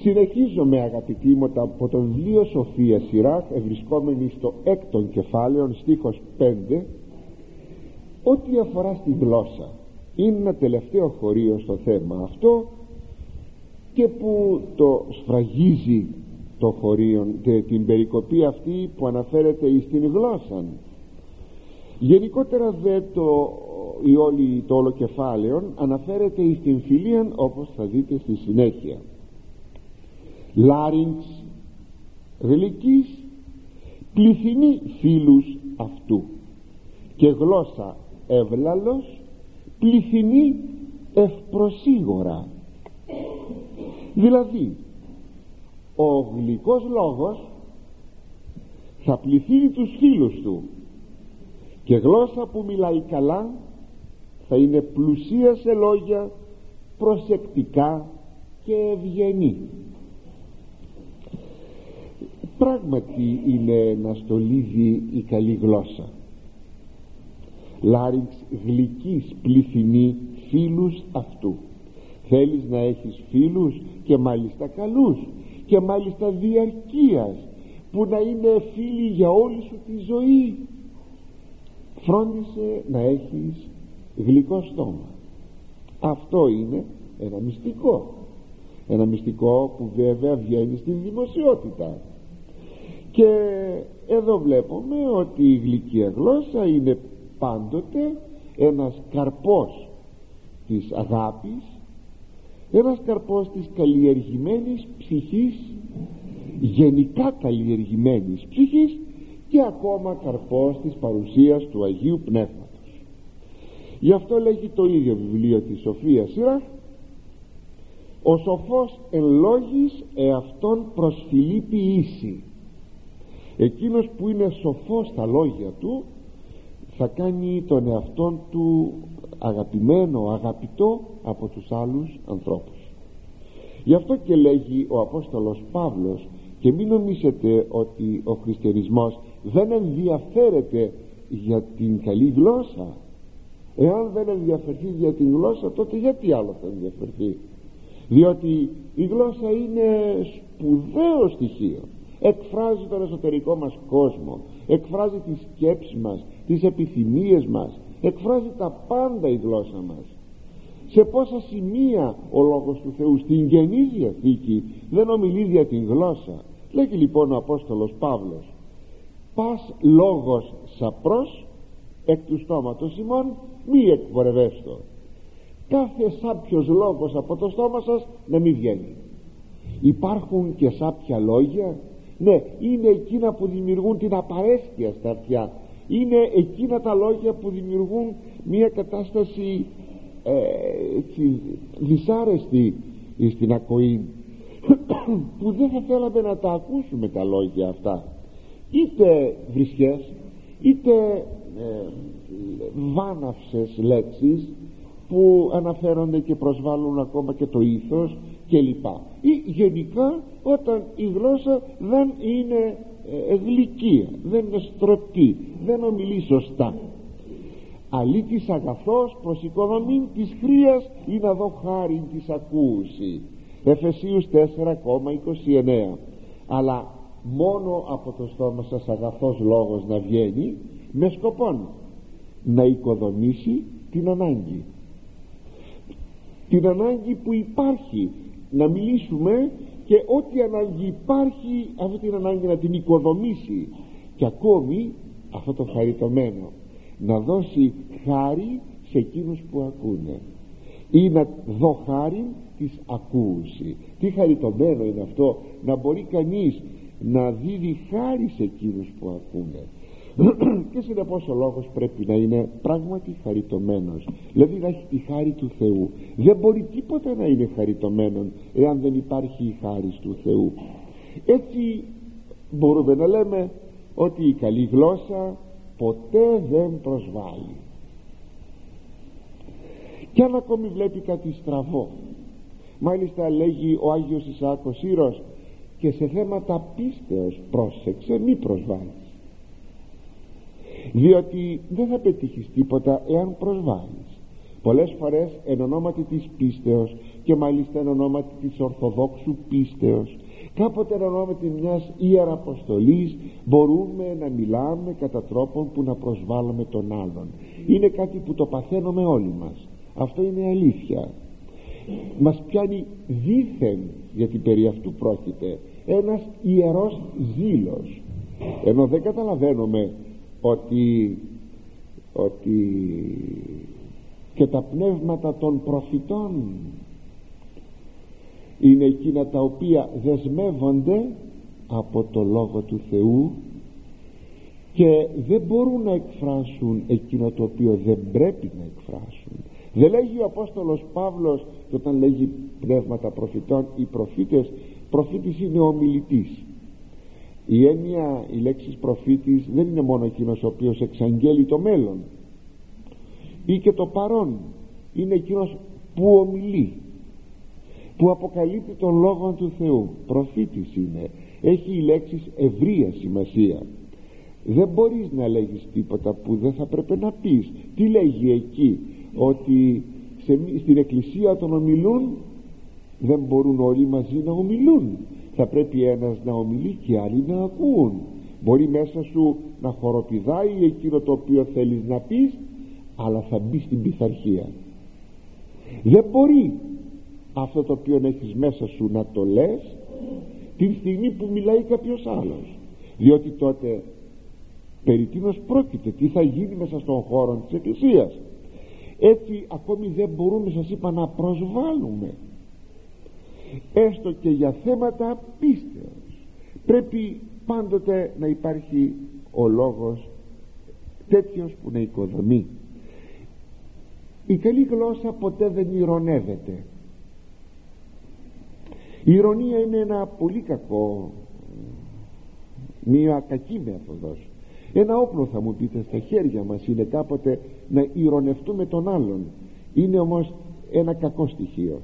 συνεχίζομαι αγαπητοί μου από το βιβλίο Σοφία Σιράχ ευρισκόμενοι στο έκτον κεφάλαιο στίχος 5 ό,τι αφορά στη γλώσσα είναι ένα τελευταίο χωρίο στο θέμα αυτό και που το σφραγίζει το χωρίο την περικοπή αυτή που αναφέρεται στην γλώσσα. Γενικότερα δε το η όλη το όλο κεφάλαιο αναφέρεται στην φιλία όπως θα δείτε στη συνέχεια Λάρινξ γλυκής πληθυνή φίλους αυτού. Και γλώσσα ευλαλός πληθυνή ευπροσίγορα δηλαδή ο γλυκός λόγος θα πληθύνει τους φίλους του. Και γλώσσα που μιλάει καλά θα είναι πλουσία σε λόγια προσεκτικά και ευγενή πράγματι είναι ένα στολίδι η καλή γλώσσα. Λάριξ γλυκής πληθυνή φίλους αυτού. Θέλεις να έχεις φίλους και μάλιστα καλούς και μάλιστα διαρκείας που να είναι φίλοι για όλη σου τη ζωή. Φρόντισε να έχεις γλυκό στόμα. Αυτό είναι ένα μυστικό. Ένα μυστικό που βέβαια βγαίνει στην δημοσιότητα και εδώ βλέπουμε ότι η γλυκία γλώσσα είναι πάντοτε ένας καρπός της αγάπης ένας καρπός της καλλιεργημένης ψυχής γενικά καλλιεργημένης ψυχής και ακόμα καρπός της παρουσίας του Αγίου Πνεύματος. Γι' αυτό λέγει το ίδιο βιβλίο της Σοφίας Σειρά ο σοφός εν λόγης εαυτόν προσφυλεί ποιήσει εκείνος που είναι σοφός στα λόγια του θα κάνει τον εαυτόν του αγαπημένο, αγαπητό από τους άλλους ανθρώπους. Γι' αυτό και λέγει ο Απόστολος Παύλος και μην νομίζετε ότι ο χριστιανισμός δεν ενδιαφέρεται για την καλή γλώσσα. Εάν δεν ενδιαφερθεί για την γλώσσα τότε γιατί άλλο θα ενδιαφερθεί; Διότι η γλώσσα είναι σπουδαίο στοιχείο εκφράζει τον εσωτερικό μας κόσμο εκφράζει τις σκέψεις μας τις επιθυμίες μας εκφράζει τα πάντα η γλώσσα μας. Σε πόσα σημεία ο λόγος του Θεού στην Καινή Διαθήκη δεν ομιλεί για την γλώσσα λέγει λοιπόν ο Απόστολος Παύλος. Πας λόγος σαπρός εκ του στόματος ημών μη εκπορευέστο. Κάθε σάπιος λόγος από το στόμα σας να μην βγαίνει. Υπάρχουν και σάπια λόγια ναι είναι εκείνα που δημιουργούν την απαρέσκεια στα αυτιά. Είναι εκείνα τα λόγια που δημιουργούν μια κατάσταση ε, έτσι, δυσάρεστη στην ακοή που δεν θα θέλαμε να τα ακούσουμε τα λόγια αυτά. Είτε βρισχές είτε ε, βάναυσες λέξεις που αναφέρονται και προσβάλλουν ακόμα και το ήθος και λοιπά ή γενικά όταν η γλώσσα δεν είναι ε, γλυκία δεν είναι στρωτή δεν ομιλεί σωστά. Αλήτης αγαθός προς οικοδομήν της χρίας ή να δω χάρη της ακούση. Εφεσίους 4,29 αλλά μόνο από το στόμα σας αγαθός λόγος να βγαίνει με σκοπόν να οικοδομήσει την ανάγκη. Την ανάγκη που υπάρχει να μιλήσουμε και ό,τι ανάγκη υπάρχει αυτή την ανάγκη να την οικοδομήσει. Και ακόμη αυτό το χαριτωμένο να δώσει χάρη σε εκείνους που ακούνε. Ή να δω χάρη της ακούση τι χαριτωμένο είναι αυτό να μπορεί κανείς να δίδει χάρη σε εκείνους που ακούνε και συνεπώς ο λόγος πρέπει να είναι πράγματι χαριτωμένος. Δηλαδή να έχει τη χάρη του Θεού. Δεν μπορεί τίποτα να είναι χαριτωμένο εάν δεν υπάρχει η χάρη του Θεού. Έτσι μπορούμε να λέμε ότι η καλή γλώσσα ποτέ δεν προσβάλλει. Και αν ακόμη βλέπει κάτι στραβό μάλιστα λέγει ο Άγιος Ισάκος Ήρος και σε θέματα πίστεως πρόσεξε μη προσβάλλει διότι δεν θα πετύχεις τίποτα εάν προσβάλλεις. Πολλές φορές εν ονόματι της πίστεως και μάλιστα εν ονόματι της Ορθοδόξου πίστεως. Κάποτε εν ονόματι μιας ιεραποστολής μπορούμε να μιλάμε κατά τρόπον που να προσβάλλουμε τον άλλον. Είναι κάτι που το παθαίνουμε όλοι μας. Αυτό είναι αλήθεια. Μας πιάνει δίθεν γιατί περί αυτού πρόκειται ένας ιερός ζήλος. Ενώ δεν καταλαβαίνουμε ότι ότι και τα πνεύματα των προφητών είναι εκείνα τα οποία δεσμεύονται από το Λόγο του Θεού και δεν μπορούν να εκφράσουν εκείνο το οποίο δεν πρέπει να εκφράσουν. Δεν λέγει ο Απόστολος Παύλος όταν λέγει πνεύματα προφητών οι προφήτες προφήτης είναι ο μιλητής η έννοια η λέξης προφήτης δεν είναι μόνο εκείνος ο οποίος εξαγγέλει το μέλλον ή και το παρόν. Είναι εκείνος που ομιλεί που αποκαλύπτει τον Λόγο του Θεού. Προφήτης είναι. Έχει η λέξης ευρείας σημασία δεν μπορείς να λέγεις τίποτα που δεν θα πρέπει να πεις. Τι λέγει εκεί; Ότι σε, στην εκκλησία όταν ομιλούν δεν μπορούν όλοι μαζί να ομιλούν θα πρέπει ένας να ομιλεί και άλλοι να ακούν. Μπορεί μέσα σου να χοροπηδάει εκείνο το οποίο θέλεις να πεις αλλά θα μπει στην πειθαρχία. Δεν μπορεί αυτό το οποίο έχεις μέσα σου να το λες την στιγμή που μιλάει κάποιος άλλος. Διότι τότε περί τίνος πρόκειται τι θα γίνει μέσα στον χώρο της Εκκλησίας. Έτσι ακόμη δεν μπορούμε σας είπα να προσβάλλουμε έστω και για θέματα πίστεως. Πρέπει πάντοτε να υπάρχει ο λόγος τέτοιος που να οικοδομεί. Η καλή γλώσσα ποτέ δεν ηρωνεύεται. Η ηρωνία είναι ένα πολύ κακό μια κακή μέθοδος. Ένα όπλο θα μου πείτε στα χέρια μας είναι κάποτε να ηρωνευτούμε τον άλλον. Είναι όμως ένα κακό στοιχείο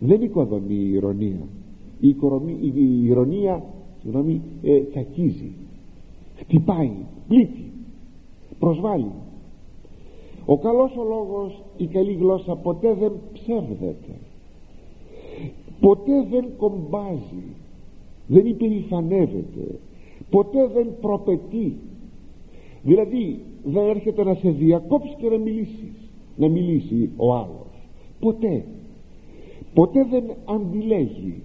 δεν οικοδομεί η ηρωνία. Η, οικορομή, η ηρωνία συγγνώμη, ε, κακίζει χτυπάει, πλήττει προσβάλλει. Ο καλός ο λόγος η καλή γλώσσα ποτέ δεν ψεύδεται. Ποτέ δεν κομπάζει δεν υπερηφανεύεται ποτέ δεν προπετεί δηλαδή δεν έρχεται να σε διακόψει και να μιλήσεις να μιλήσει ο άλλος. Ποτέ ποτέ δεν αντιλέγει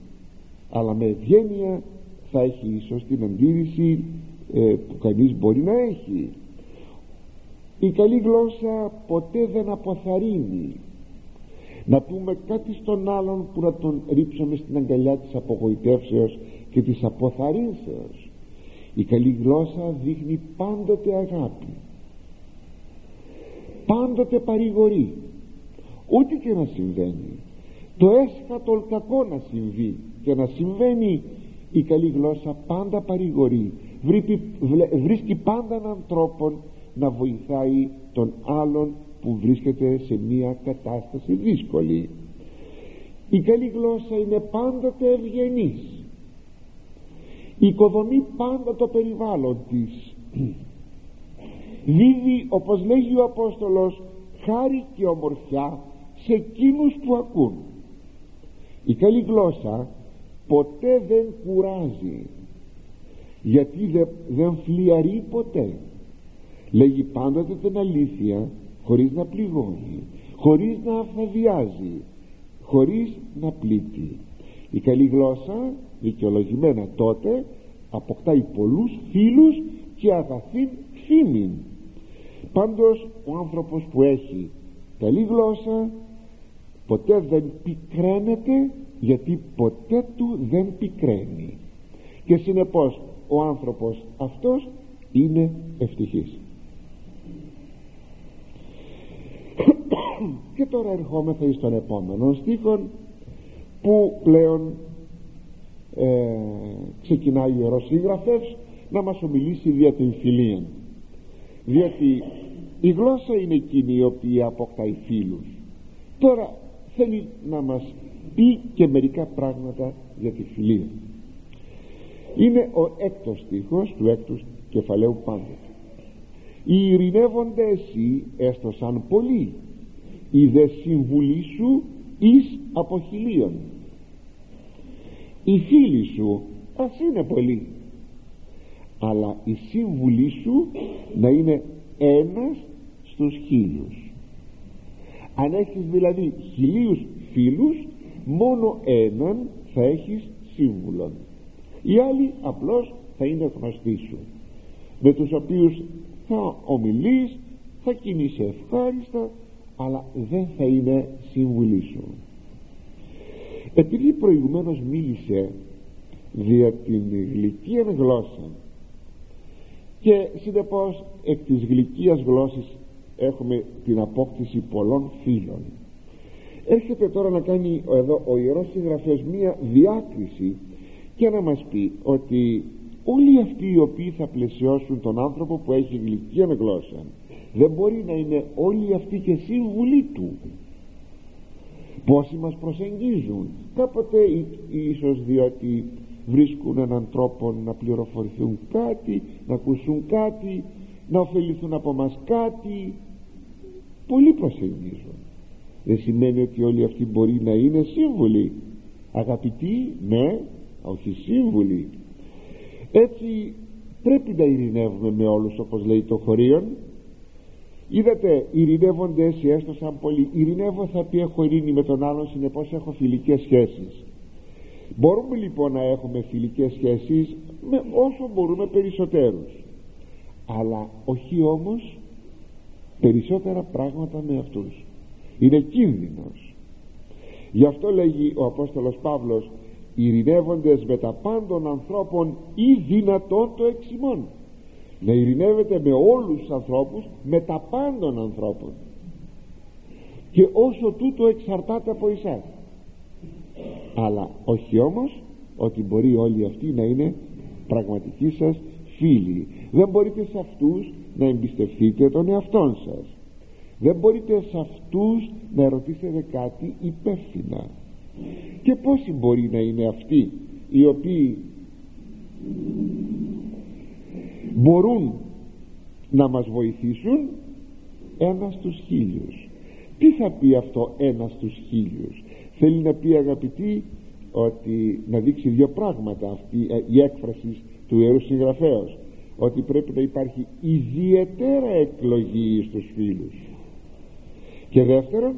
αλλά με ευγένεια θα έχει ίσως την αντίρρηση ε, που κανείς μπορεί να έχει. Η καλή γλώσσα ποτέ δεν αποθαρρύνει. Να πούμε κάτι στον άλλον που να τον ρίψουμε στην αγκαλιά της απογοητεύσεως και της αποθαρρύνσεως. Η καλή γλώσσα δείχνει πάντοτε αγάπη. Πάντοτε παρηγορεί. Ό,τι και να συμβαίνει το έσχατο κακό να συμβεί και να συμβαίνει η καλή γλώσσα πάντα παρηγορεί. Βρίσκει πάντα έναν τρόπο να βοηθάει τον άλλον που βρίσκεται σε μια κατάσταση δύσκολη. Η καλή γλώσσα είναι πάντοτε ευγενής. Οικοδομεί πάντα το περιβάλλον της. Δίδει όπως λέγει ο Απόστολος χάρη και ομορφιά σε εκείνους που ακούν η καλή γλώσσα ποτέ δεν κουράζει. Γιατί δεν, δεν φλιαρεί ποτέ. Λέγει πάντοτε την αλήθεια χωρίς να πληγώνει χωρίς να αφαδιάζει χωρίς να πλήττει. Η καλή γλώσσα δικαιολογημένα τότε αποκτάει πολλούς φίλους και αγαθήν φήμην. Πάντως ο άνθρωπος που έχει καλή γλώσσα ποτέ δεν πικραίνεται γιατί ποτέ του δεν πικραίνει. Και συνεπώς ο άνθρωπος αυτός είναι ευτυχής. Και τώρα ερχόμεθα στον επόμενο στίχο που πλέον ε, ξεκινάει ο Ιερός Συγγραφεύς να μας ομιλήσει δια την φιλία διότι η γλώσσα είναι εκείνη η οποία αποκτάει φίλους. Τώρα θέλει να μας πει και μερικά πράγματα για τη φιλία. Είναι ο έκτος στίχος του έκτους κεφαλαίου πάντοτε οι ειρηνεύονται εσύ έστως σαν πολλοί η δε συμβουλή σου εις αποχιλίων. Οι φίλοι σου ας είναι πολλοί αλλά η σύμβουλή σου να είναι ένας στους χίλιους αν έχεις δηλαδή χιλίους φίλους μόνο έναν θα έχεις σύμβουλον. Οι άλλοι απλώς θα είναι γνωστοί σου. Με τους οποίους θα ομιλείς θα κινείσαι ευχάριστα αλλά δεν θα είναι σύμβουλή σου. Επειδή προηγουμένως μίλησε δια την γλυκία γλώσσα και συνεπώς εκ της γλυκίας γλώσσης έχουμε την απόκτηση πολλών φίλων. Έρχεται τώρα να κάνει εδώ ο Ιερός Συγγραφέας μία διάκριση και να μας πει ότι όλοι αυτοί οι οποίοι θα πλαισιώσουν τον άνθρωπο που έχει γλυκία γλώσσα δεν μπορεί να είναι όλοι αυτοί και σύμβουλοι του. Πόσοι μας προσεγγίζουν. Κάποτε ίσως διότι βρίσκουν έναν τρόπο να πληροφορηθούν κάτι να ακούσουν κάτι να ωφεληθούν από μας κάτι πολλοί προσεγγίζουν. Δεν σημαίνει ότι όλοι αυτοί μπορεί να είναι σύμβουλοι. Αγαπητοί ναι όχι σύμβουλοι. Έτσι πρέπει να ειρηνεύουμε με όλους όπως λέει το χωρίον. Είδατε ειρηνεύονται έτσι έστω σαν πολύ ειρηνεύω θα πει έχω ειρήνη με τον άλλον συνεπώς έχω φιλικές σχέσεις μπορούμε λοιπόν να έχουμε φιλικές σχέσεις με όσο μπορούμε περισσότερους. Αλλά όχι όμως περισσότερα πράγματα με αυτούς. Είναι κίνδυνος. Γι' αυτό λέγει ο Απόστολος Παύλος ειρηνεύοντες με τα πάντων ανθρώπων ή δυνατόν το εξημών να ειρηνεύετε με όλους τους ανθρώπους με τα πάντων ανθρώπων. Και όσο τούτο εξαρτάται από εσάς. Αλλά όχι όμως ότι μπορεί όλοι αυτοί να είναι πραγματικοί σας φίλοι. Δεν μπορείτε σε αυτούς να εμπιστευτείτε τον εαυτόν σας. Δεν μπορείτε σε αυτούς να ρωτήσετε κάτι υπεύθυνα. Και πόσοι μπορεί να είναι αυτοί οι οποίοι μπορούν να μας βοηθήσουν; Ένας στους χίλιους. Τι θα πει αυτό ένας στους χίλιους; Θέλει να πει αγαπητοί ότι να δείξει δύο πράγματα αυτή ε, η έκφραση του Ιερού Συγγραφέως ότι πρέπει να υπάρχει ιδιαίτερα εκλογή στους φίλους. Και δεύτερον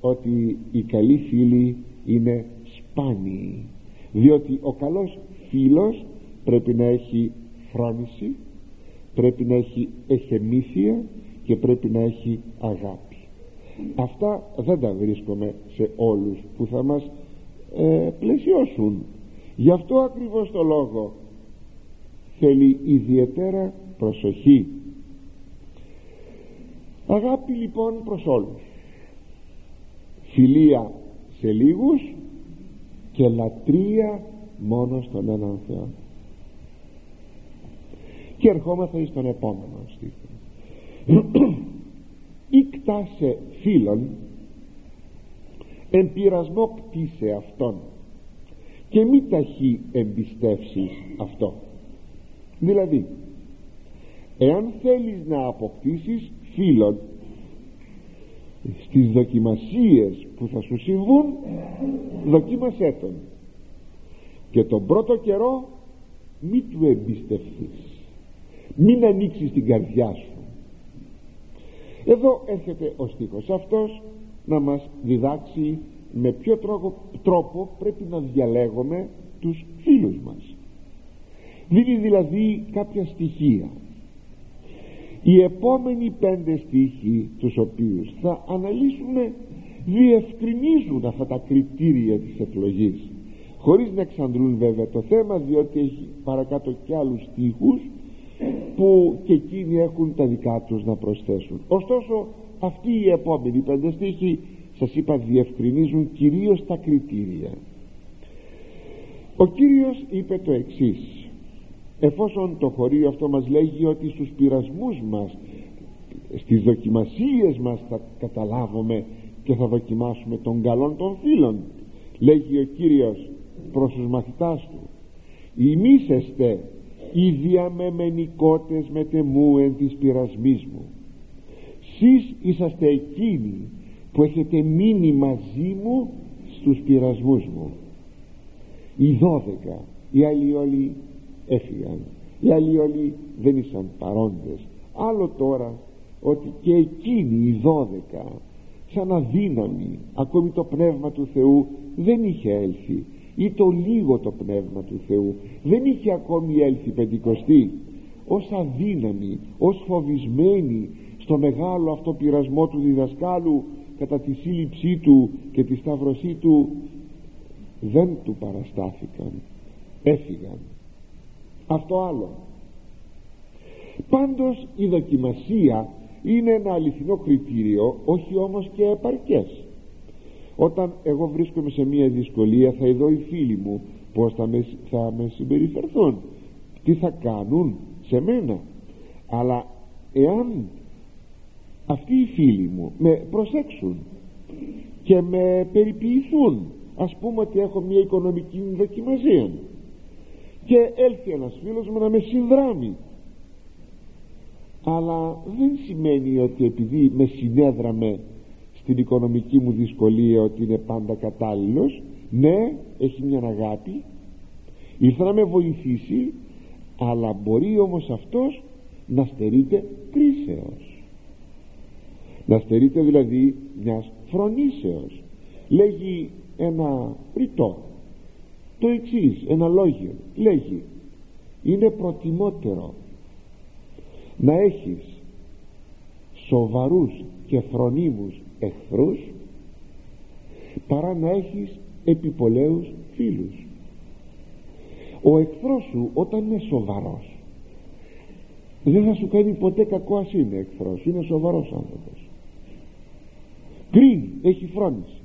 ότι οι καλοί φίλοι είναι σπάνιοι διότι ο καλός φίλος πρέπει να έχει φρόνηση πρέπει να έχει εχεμήθεια και πρέπει να έχει αγάπη. Αυτά δεν τα βρίσκουμε σε όλους που θα μας ε, πλαισιώσουν. Γι' αυτό ακριβώς το λόγο θέλει ιδιαίτερα προσοχή. Αγάπη λοιπόν προς όλους. Φιλία σε λίγους και λατρεία μόνο στον έναν Θεό. Και ερχόμαστε εις τον επόμενο στίχο. Κτάσε φίλων εμπειρασμό κτίσε αυτόν και μη ταχύ εμπιστεύσεις αυτό δηλαδή εάν θέλεις να αποκτήσεις φίλων στις δοκιμασίες που θα σου συμβούν δοκίμασέ τον. Και τον πρώτο καιρό μη του εμπιστευθείς μην ανοίξεις την καρδιά σου. Εδώ έρχεται ο στίχος αυτός να μας διδάξει με ποιο τρόπο, τρόπο πρέπει να διαλέγουμε τους φίλους μας δίνει δηλαδή κάποια στοιχεία. Οι επόμενοι πέντε στίχοι τους οποίους θα αναλύσουμε διευκρινίζουν αυτά τα κριτήρια της εκλογής. Χωρίς να εξαντλούν βέβαια το θέμα διότι έχει παρακάτω και άλλους στίχους που και εκείνοι έχουν τα δικά τους να προσθέσουν. Ωστόσο αυτοί οι επόμενοι πέντε στίχοι σας είπα διευκρινίζουν κυρίως τα κριτήρια. Ο Κύριος είπε το εξής εφόσον το χωρίο αυτό μας λέγει ότι στους πειρασμούς μας στις δοκιμασίες μας θα καταλάβουμε και θα δοκιμάσουμε τον καλόν των φίλων λέγει ο Κύριος προς τους μαθητάς του. Ημίσεστε οι διαμεμενικότες με τεμού εν της πειρασμής μου. Σεις είσαστε εκείνοι που έχετε μείνει μαζί μου στους πειρασμούς μου. Οι δώδεκα οι άλλοι όλοι έφυγαν οι άλλοι όλοι δεν ήσαν παρόντες. Άλλο τώρα ότι και εκείνοι οι δώδεκα σαν αδύναμοι ακόμη το Πνεύμα του Θεού δεν είχε έλθει ή το λίγο το Πνεύμα του Θεού δεν είχε ακόμη έλθει πεντηκοστή. Ως αδύναμοι ως φοβισμένοι στο μεγάλο αυτό πειρασμό του διδασκάλου κατά τη σύλληψή του και τη σταυρωσή του δεν του παραστάθηκαν. Έφυγαν αυτό άλλο. Πάντως η δοκιμασία είναι ένα αληθινό κριτήριο όχι όμως και επαρκές. Όταν εγώ βρίσκομαι σε μια δυσκολία θα ειδώ οι φίλοι μου πως θα με, θα με συμπεριφερθούν τι θα κάνουν σε μένα. Αλλά εάν αυτοί οι φίλοι μου με προσέξουν και με περιποιηθούν ας πούμε ότι έχω μια οικονομική δοκιμασία και έλθει ένας φίλος μου να με συνδράμει. Αλλά δεν σημαίνει ότι επειδή με συνέδραμε στην οικονομική μου δυσκολία ότι είναι πάντα κατάλληλος ναι έχει μια αγάπη ήρθε να με βοηθήσει αλλά μπορεί όμως αυτός να στερείται κρίσεως να στερείται δηλαδή μιας φρονήσεως. Λέγει ένα ρητό το εξής ένα λόγιο. Λέγει είναι προτιμότερο να έχεις σοβαρούς και φρονίμους εχθρούς παρά να έχεις επιπολέους φίλους ο εχθρός σου όταν είναι σοβαρός δεν θα σου κάνει ποτέ κακό ας είναι εχθρός είναι σοβαρός άνθρωπος. Κρίνει, έχει φρόνηση.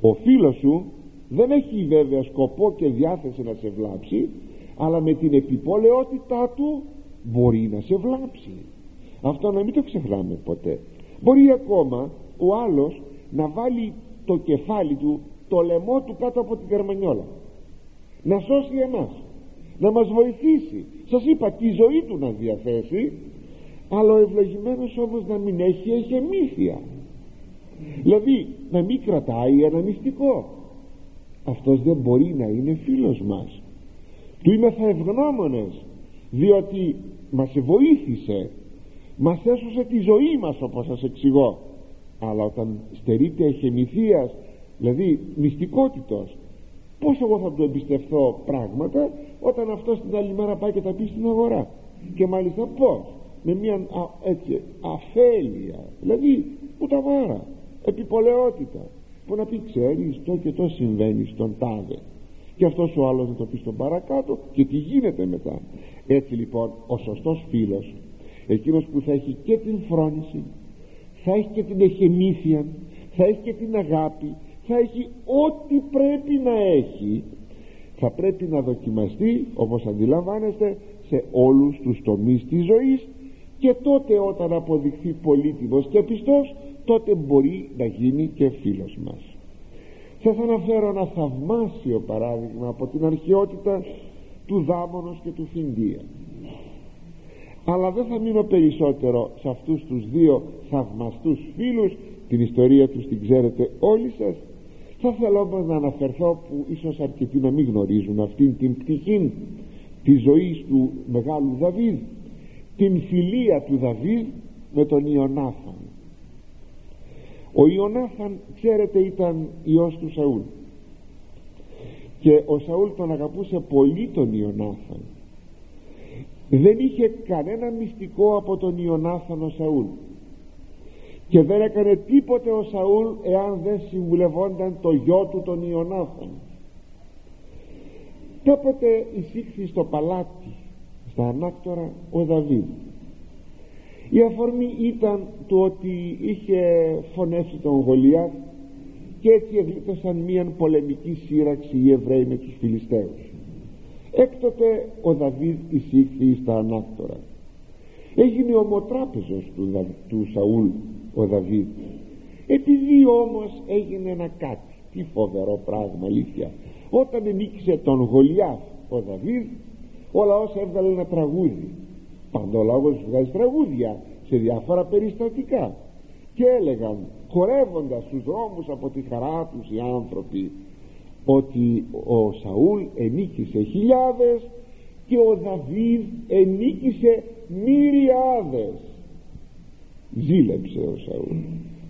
Ο φίλος σου δεν έχει βέβαια σκοπό και διάθεση να σε βλάψει αλλά με την επιπολαιότητά του μπορεί να σε βλάψει. Αυτό να μην το ξεχνάμε ποτέ. Μπορεί ακόμα ο άλλος να βάλει το κεφάλι του το λαιμό του κάτω από την καρμανιόλα να σώσει εμάς. Να μας βοηθήσει. Σας είπα τη ζωή του να διαθέσει αλλά ο ευλογημένος όμως να μην έχει εχεμήθεια. Δηλαδή να μην κρατάει ένα μυστικό αυτός δεν μπορεί να είναι φίλος μας. Του είμαι θα ευγνώμονες διότι μας βοήθησε μας έσωσε τη ζωή μας όπως σας εξηγώ. Αλλά όταν στερείται εχεμηθίας δηλαδή μυστικότητος πως εγώ θα του εμπιστευθώ πράγματα όταν αυτός την άλλη μέρα πάει και τα πει στην αγορά; Και μάλιστα πως με μια α, έτσι αφέλεια δηλαδή βάρα επιπολαιότητα που να πει ξέρεις το και το συμβαίνει στον τάδε και αυτός ο άλλος να το πει στον παρακάτω και τι γίνεται μετά. Έτσι λοιπόν ο σωστός φίλος εκείνος που θα έχει και την φρόνηση θα έχει και την εχεμήθεια θα έχει και την αγάπη θα έχει ό,τι πρέπει να έχει θα πρέπει να δοκιμαστεί όπως αντιλαμβάνεστε σε όλους τους τομείς της ζωής και τότε όταν αποδειχθεί πολύτιμος και πιστός τότε μπορεί να γίνει και φίλος μας. Σας αναφέρω ένα θαυμάσιο παράδειγμα από την αρχαιότητα του Δάμονος και του Φιντία αλλά δεν θα μείνω περισσότερο σε αυτούς τους δύο θαυμαστούς φίλους την ιστορία τους την ξέρετε όλοι σας. Θα θέλω όμως να αναφερθώ που ίσως αρκετοί να μην γνωρίζουν αυτήν την πτυχή της ζωής του μεγάλου Δαβίδ την φιλία του Δαβίδ με τον Ιωνάθαν ο Ιωνάθαν ξέρετε ήταν ιός του Σαούλ. Και ο Σαούλ τον αγαπούσε πολύ τον Ιωνάθαν δεν είχε κανένα μυστικό από τον Ιωνάθαν ο Σαούλ. Και δεν έκανε τίποτε ο Σαούλ εάν δεν συμβουλευόνταν το γιο του τον Ιωνάθαν κάποτε εισήχθη στο παλάτι στα ανάκτορα ο Δαβίδ η αφορμή ήταν το ότι είχε φωνέσει τον Γολιάθ και έτσι εγλίτωσαν μίαν πολεμική σύραξη οι Εβραίοι με τους Φιλιστέους έκτοτε ο Δαβίδ εισήχθη στα ανάκτορα. Έγινε ομοτράπεζος του, του Σαούλ ο Δαβίδ. Επειδή όμως έγινε ένα κάτι τι φοβερό πράγμα αλήθεια. Όταν νίκησε τον Γολιάθ ο Δαβίδ ο λαός έβγαλε ένα τραγούδι πάντα ο λαός βγάζει τραγούδια σε διάφορα περιστατικά. Και έλεγαν χορεύοντας τους δρόμους από τη χαρά τους οι άνθρωποι ότι ο Σαούλ ενίκησε χιλιάδες και ο Δαβίδ ενίκησε μυριάδες. Ζήλεψε ο Σαούλ.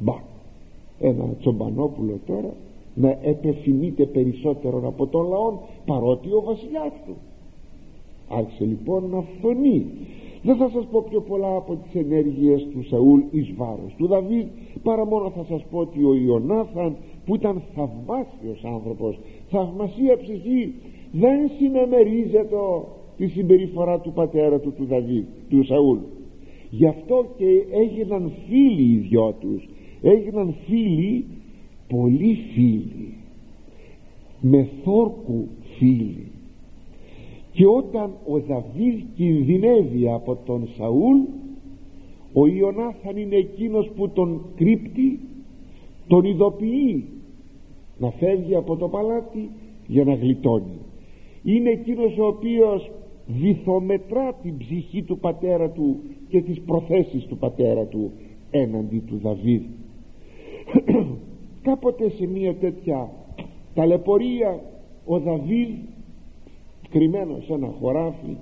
Μπα ένα τσομπανόπουλο τώρα να επεφημείται περισσότερο από τον λαό παρότι ο βασιλιάς του. Άρχισε λοιπόν να φωνεί δεν θα σας πω πιο πολλά από τις ενέργειες του Σαούλ εις βάρος του Δαβίδ παρά μόνο θα σας πω ότι ο Ιωνάθαν που ήταν θαυμάσιος άνθρωπος θαυμασία ψυχή δεν συνεμερίζεται τη συμπεριφορά του πατέρα του του Δαβίδ του Σαούλ. Γι' αυτό και έγιναν φίλοι οι δυο τους. Έγιναν φίλοι πολύ φίλοι. Με θόρκου φίλοι και όταν ο Δαβίδ κινδυνεύει από τον Σαούλ ο Ιωνάθαν είναι εκείνος που τον κρύπτει τον ειδοποιεί να φεύγει από το παλάτι για να γλιτώνει. Είναι εκείνος ο οποίος βυθομετρά την ψυχή του πατέρα του και τις προθέσεις του πατέρα του έναντι του Δαβίδ. Κάποτε σε μια τέτοια ταλαιπωρία ο Δαβίδ κρυμμένος σε ένα χωράφι.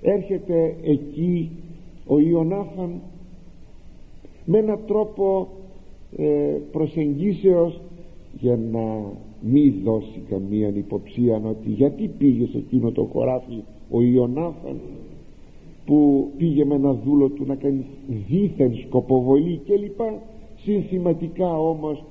Έρχεται εκεί ο Ιωνάθαν με έναν τρόπο ε, προσεγγίσεως για να μην δώσει καμία υποψία ότι γιατί πήγε σε εκείνο το χωράφι ο Ιωνάθαν που πήγε με ένα δούλο του να κάνει δίθεν σκοποβολή και λοιπά συνθηματικά όμως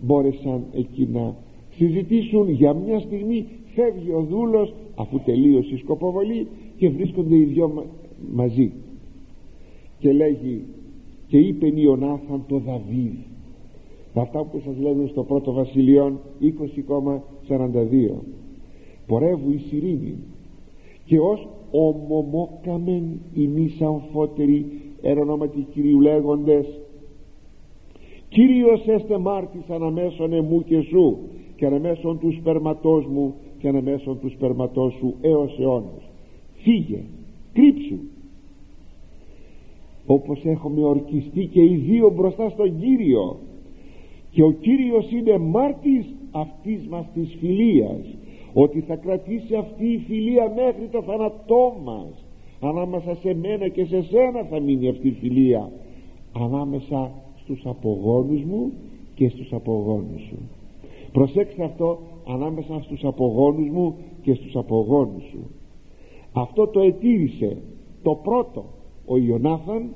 μπόρεσαν εκεί να συζητήσουν. Για μια στιγμή φεύγει ο δούλος αφού τελείωσε η σκοποβολή και βρίσκονται οι δυο μαζί. Και λέγει και είπε Ιωνάθαν το Δαβίδ αυτά που σας λένε στο πρώτο βασιλειόν 20,42 πορεύου η σιρήνη και ως ομομόκαμεν ημείς αμφότεροι εν ονόματι Κυρίου λέγοντες Κύριος έστε μάρτης αναμέσων εμού και σου και αναμέσων του σπερματός μου και αναμέσων τους σπερματός σου έως αιώνας φύγε κρύψου. Όπως έχουμε ορκιστεί και οι δύο μπροστά στον Κύριο και ο Κύριος είναι μάρτης αυτής μας της φιλίας ότι θα κρατήσει αυτή η φιλία μέχρι το θάνατό μας. Ανάμεσα σε μένα και σε σένα θα μείνει αυτή η φιλία ανάμεσα στους απογόνους μου και στους απογόνους σου. Προσέξτε αυτό ανάμεσα στους απογόνους μου και στους απογόνους σου. Αυτό το ετήρησε το πρώτο ο Ιωνάθαν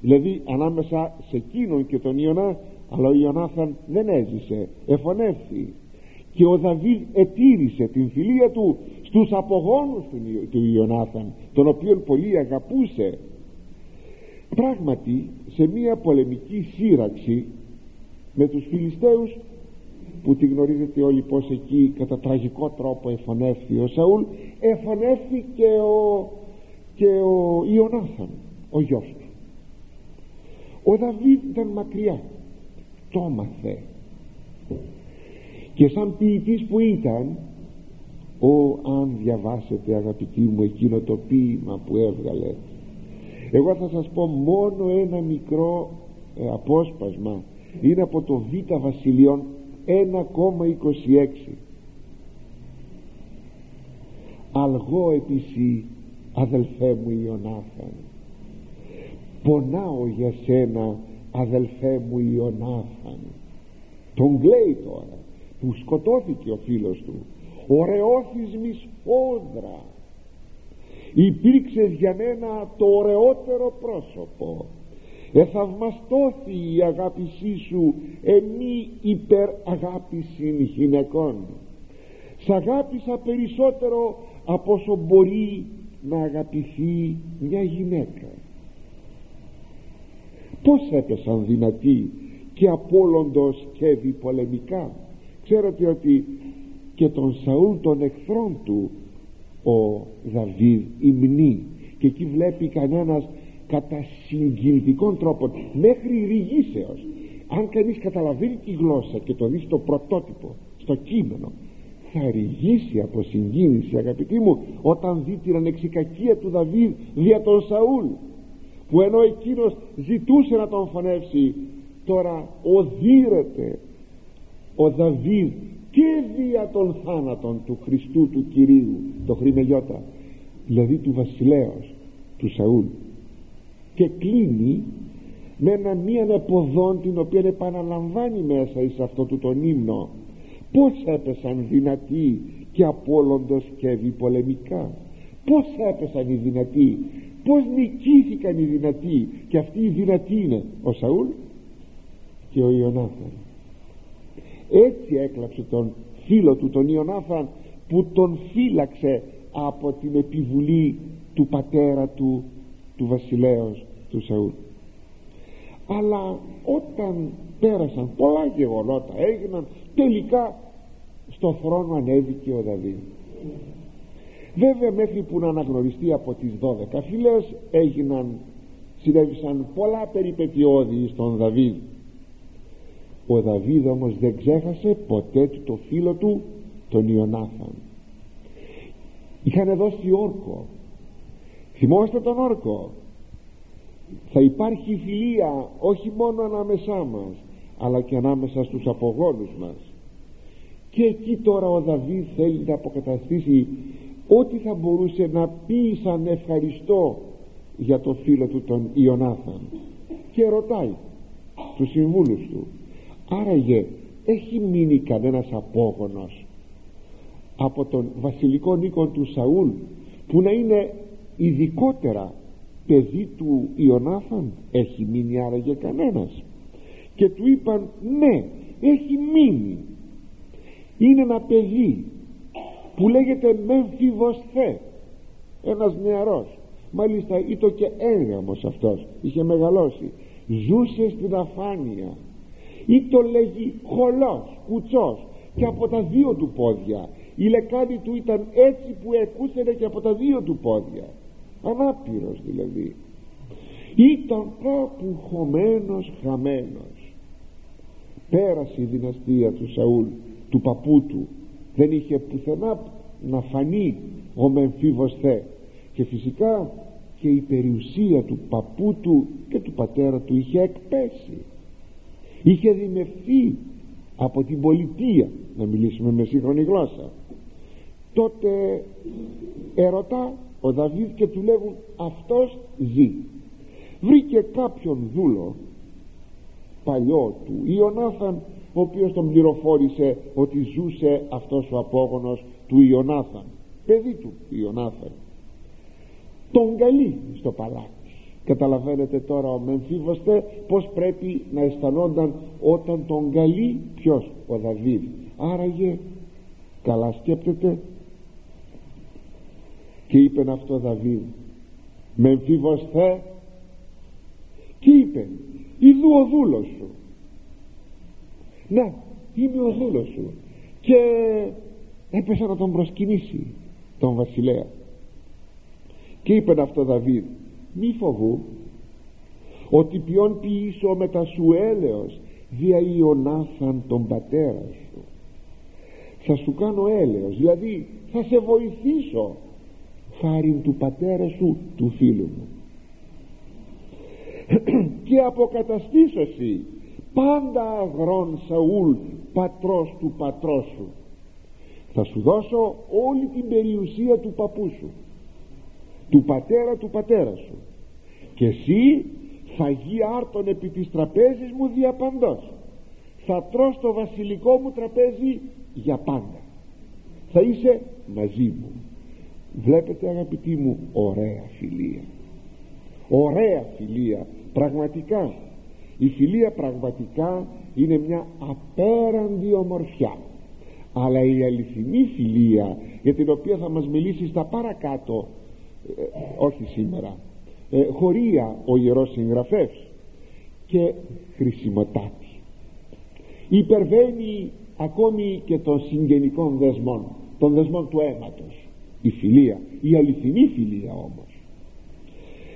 δηλαδή ανάμεσα σε εκείνον και τον Ιωνά αλλά ο Ιωνάθαν δεν έζησε εφωνεύθη. Και ο Δαβίδ ετήρησε την φιλία του στους απογόνους του, του Ιωνάθαν τον οποίον πολύ αγαπούσε. Πράγματι σε μια πολεμική σύραξη με τους Φιλιστέους που τη γνωρίζετε όλοι πως εκεί κατά τραγικό τρόπο εφωνεύθη ο Σαούλ εφωνεύθη και ο, και ο Ιωνάθαν ο γιος του. Ο Δαβίδ ήταν μακριά το μάθε και σαν ποιητής που ήταν ο αν διαβάσετε αγαπητοί μου εκείνο το ποίημα που έβγαλε εγώ θα σας πω μόνο ένα μικρό ε, απόσπασμα. Είναι από το Β Βασιλειών 1,26 αλγό επίση αδελφέ μου Ιωνάθαν πονάω για σένα αδελφέ μου Ιωνάθαν τον κλαίει τώρα που σκοτώθηκε ο φίλος του. Ωραιόθης μη σφόδρα υπήρξες για μένα το ωραιότερο πρόσωπο εθαυμαστώθη η αγάπησή σου εμεί υπερ αγάπησιν γυναικών. Σ' αγάπησα περισσότερο από όσο μπορεί να αγαπηθεί μια γυναίκα. Πως έπεσαν δυνατοί και απόλοντος και πολεμικά. Ξέρετε ότι και τον Σαούλ των εχθρών του ο Δαβίδ υμνεί. Και εκεί βλέπει κανένας κατά συγκινητικών τρόπων μέχρι ρηγήσεως. Αν κανείς καταλαβαίνει τη γλώσσα και το δει στο πρωτότυπο στο κείμενο θα ρηγήσει από συγκίνηση αγαπητοί μου όταν δει την ανεξικακία του Δαβίδ δια τον Σαούλ που ενώ εκείνος ζητούσε να τον φωνεύσει τώρα οδύρεται ο Δαβίδ και δια των θάνατων του Χριστού του Κυρίου το χρημελιώτα δηλαδή του βασιλέως του Σαούλ και κλείνει με ένα μία εποδόν την οποία επαναλαμβάνει μέσα εις αυτό του τον ύμνο. Πως έπεσαν δυνατοί και απόλοντος και πολεμικά πως έπεσαν οι δυνατοί. Πως νικήθηκαν οι δυνατοί. Και αυτοί οι δυνατοί είναι ο Σαούλ και ο Ιωνάθαν. Έτσι έκλαψε τον φίλο του τον Ιωνάθαν που τον φύλαξε από την επιβουλή του πατέρα του του βασιλέως του Σαούλ αλλά όταν πέρασαν πολλά γεγονότα έγιναν τελικά στο θρόνο ανέβηκε ο Δαβίδ. Βέβαια μέχρι που να αναγνωριστεί από τις 12 φίλες έγιναν συνέβησαν πολλά περιπετειώδη στον Δαβίδ. Ο Δαβίδ όμως δεν ξέχασε ποτέ του το φίλο του τον Ιωνάθαν. Είχαν δώσει όρκο. Θυμόστε τον όρκο; Θα υπάρχει φιλία όχι μόνο ανάμεσά μας αλλά και ανάμεσα στους απογόνους μας. Και εκεί τώρα ο Δαβίδ θέλει να αποκαταστήσει ό,τι θα μπορούσε να πει σαν ευχαριστώ για το φίλο του τον Ιωνάθαν. Και ρωτάει τους συμβούλους του άραγε έχει μείνει κανένας απόγονος από τον βασιλικό νίκο του Σαούλ που να είναι ειδικότερα παιδί του Ιωνάθαν έχει μείνει άραγε κανένας. Και του είπαν ναι έχει μείνει. Είναι ένα παιδί που λέγεται Μεμφιβοσθέ ένας νεαρός. Μάλιστα ήταν και έγγαμος αυτός είχε μεγαλώσει. Ζούσε στην αφάνεια. Ή το λέγει χολός, κουτσός και από τα δύο του πόδια. Η λεκάνη του ήταν έτσι που εκούσαινε και από τα δύο του πόδια ανάπηρος δηλαδή. Ήταν κάπου χωμένος χαμένος. Πέρασε η δυναστεία του Σαούλ του παππού του. Δεν είχε πουθενά να φανεί ο Μεμφίβος Θε και φυσικά και η περιουσία του παππού του και του πατέρα του είχε εκπέσει. Είχε δημευθεί από την πολιτεία να μιλήσουμε με σύγχρονη γλώσσα. Τότε ερωτά ο Δαβίδ και του λέγουν αυτός ζει βρήκε κάποιον δούλο παλιό του Ιωνάθαν ο οποίος τον πληροφόρησε ότι ζούσε αυτός ο απόγονος του Ιωνάθαν παιδί του Ιωνάθαν. Τον καλεί στο παλάτι καταλαβαίνετε τώρα ο Μεμφίβοστε πως πρέπει να αισθανόνταν όταν τον καλεί ποιος ο Δαβίδ. Άραγε καλά σκέπτεται και είπε αυτό ο Δαβίδ Μεμφίβοστε και είπε Ιδού ο δούλος σου να είμαι ο δούλος σου και έπεσα να τον προσκυνήσει τον βασιλέα. Και είπε αυτό Δαβίδ μη φοβού ότι ποιον ποιήσω μετά σου έλεος δια Ιωνάθαν τον πατέρα σου. Θα σου κάνω έλεος δηλαδή θα σε βοηθήσω χάριν του πατέρα σου του φίλου μου. Και αποκαταστήσωση πάντα αγρόν Σαούλ πατρός του πατρός σου. Θα σου δώσω όλη την περιουσία του παππού σου του πατέρα του πατέρα σου. Και εσύ θα γη άρτον επί της τραπέζης μου διαπαντός. Θα τρως το βασιλικό μου τραπέζι για πάντα. Θα είσαι μαζί μου βλέπετε αγαπητοί μου ωραία φιλία. Ωραία φιλία πραγματικά. Η φιλία πραγματικά είναι μια απέραντη ομορφιά. Αλλά η αληθινή φιλία για την οποία θα μας μιλήσει στα παρακάτω ε, όχι σήμερα ε, χωρία ο Ιερός Συγγραφεύς και χρησιμοτάτη. Υπερβαίνει ακόμη και των συγγενικών δεσμών των δεσμών του αίματος η φιλία η αληθινή φιλία όμως.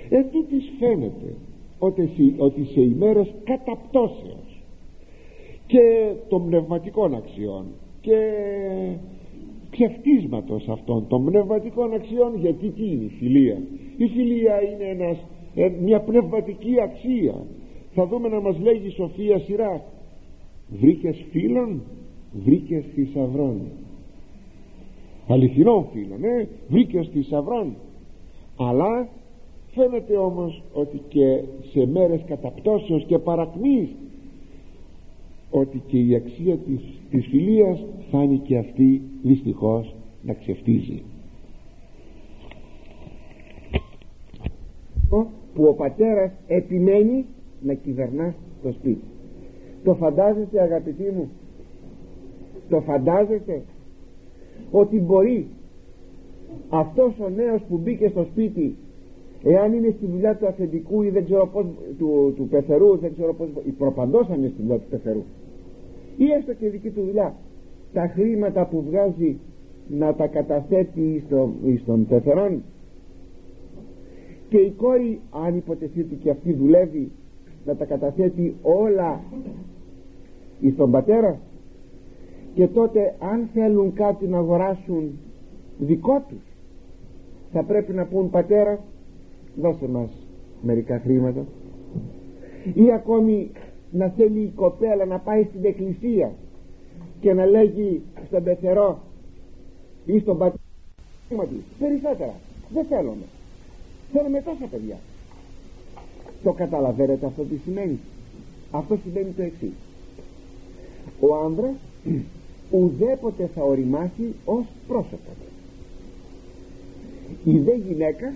Εν τούτης φαίνεται ότι, ότι σε ημέρες καταπτώσεως και των πνευματικών αξιών και ξεφτίσματος αυτών των πνευματικών αξιών γιατί τι είναι η φιλία. Η φιλία είναι ένας, ε, μια πνευματική αξία. Θα δούμε να μας λέγει η Σοφία σειρά βρήκες φίλον βρήκες θησαυρών αληθινό φίλον ε; βρήκες θησαυρών αλλά φαίνεται όμως ότι και σε μέρες καταπτώσεως και παρακμής ότι και η αξία της, της φιλίας φτάνει και αυτή δυστυχώς να ξεφτίζει που ο πατέρας επιμένει να κυβερνά το σπίτι. Το φαντάζεστε αγαπητοί μου; Το φαντάζεστε; Ότι μπορεί αυτός ο νέος που μπήκε στο σπίτι εάν είναι στη δουλειά του αφεντικού ή δεν ξέρω πώς, του, του πεθερού δεν ξέρω πώς, η προπαντός αν είναι στη δουλειά του πεθερού ή έστω και δική του δουλειά τα χρήματα που βγάζει να τα καταθέτει στο, στον πεθερόν και η κόρη αν υποτεθεί και αυτή δουλεύει να τα καταθέτει όλα στον πατέρα και τότε αν θέλουν κάτι να αγοράσουν δικό τους θα πρέπει να πούν πατέρα δώσε μας μερικά χρήματα ή ακόμη να θέλει η κοπέλα να πάει στην εκκλησία και να λέγει στον πεθερό ή στον πατέρα περισσότερα δεν θέλουμε. Θέλουμε τόσα παιδιά το καταλαβαίνετε αυτό τι σημαίνει. Αυτό σημαίνει το εξής. ο άνδρας ουδέποτε θα οριμάσει ως πρόσωπο. Η δε γυναίκα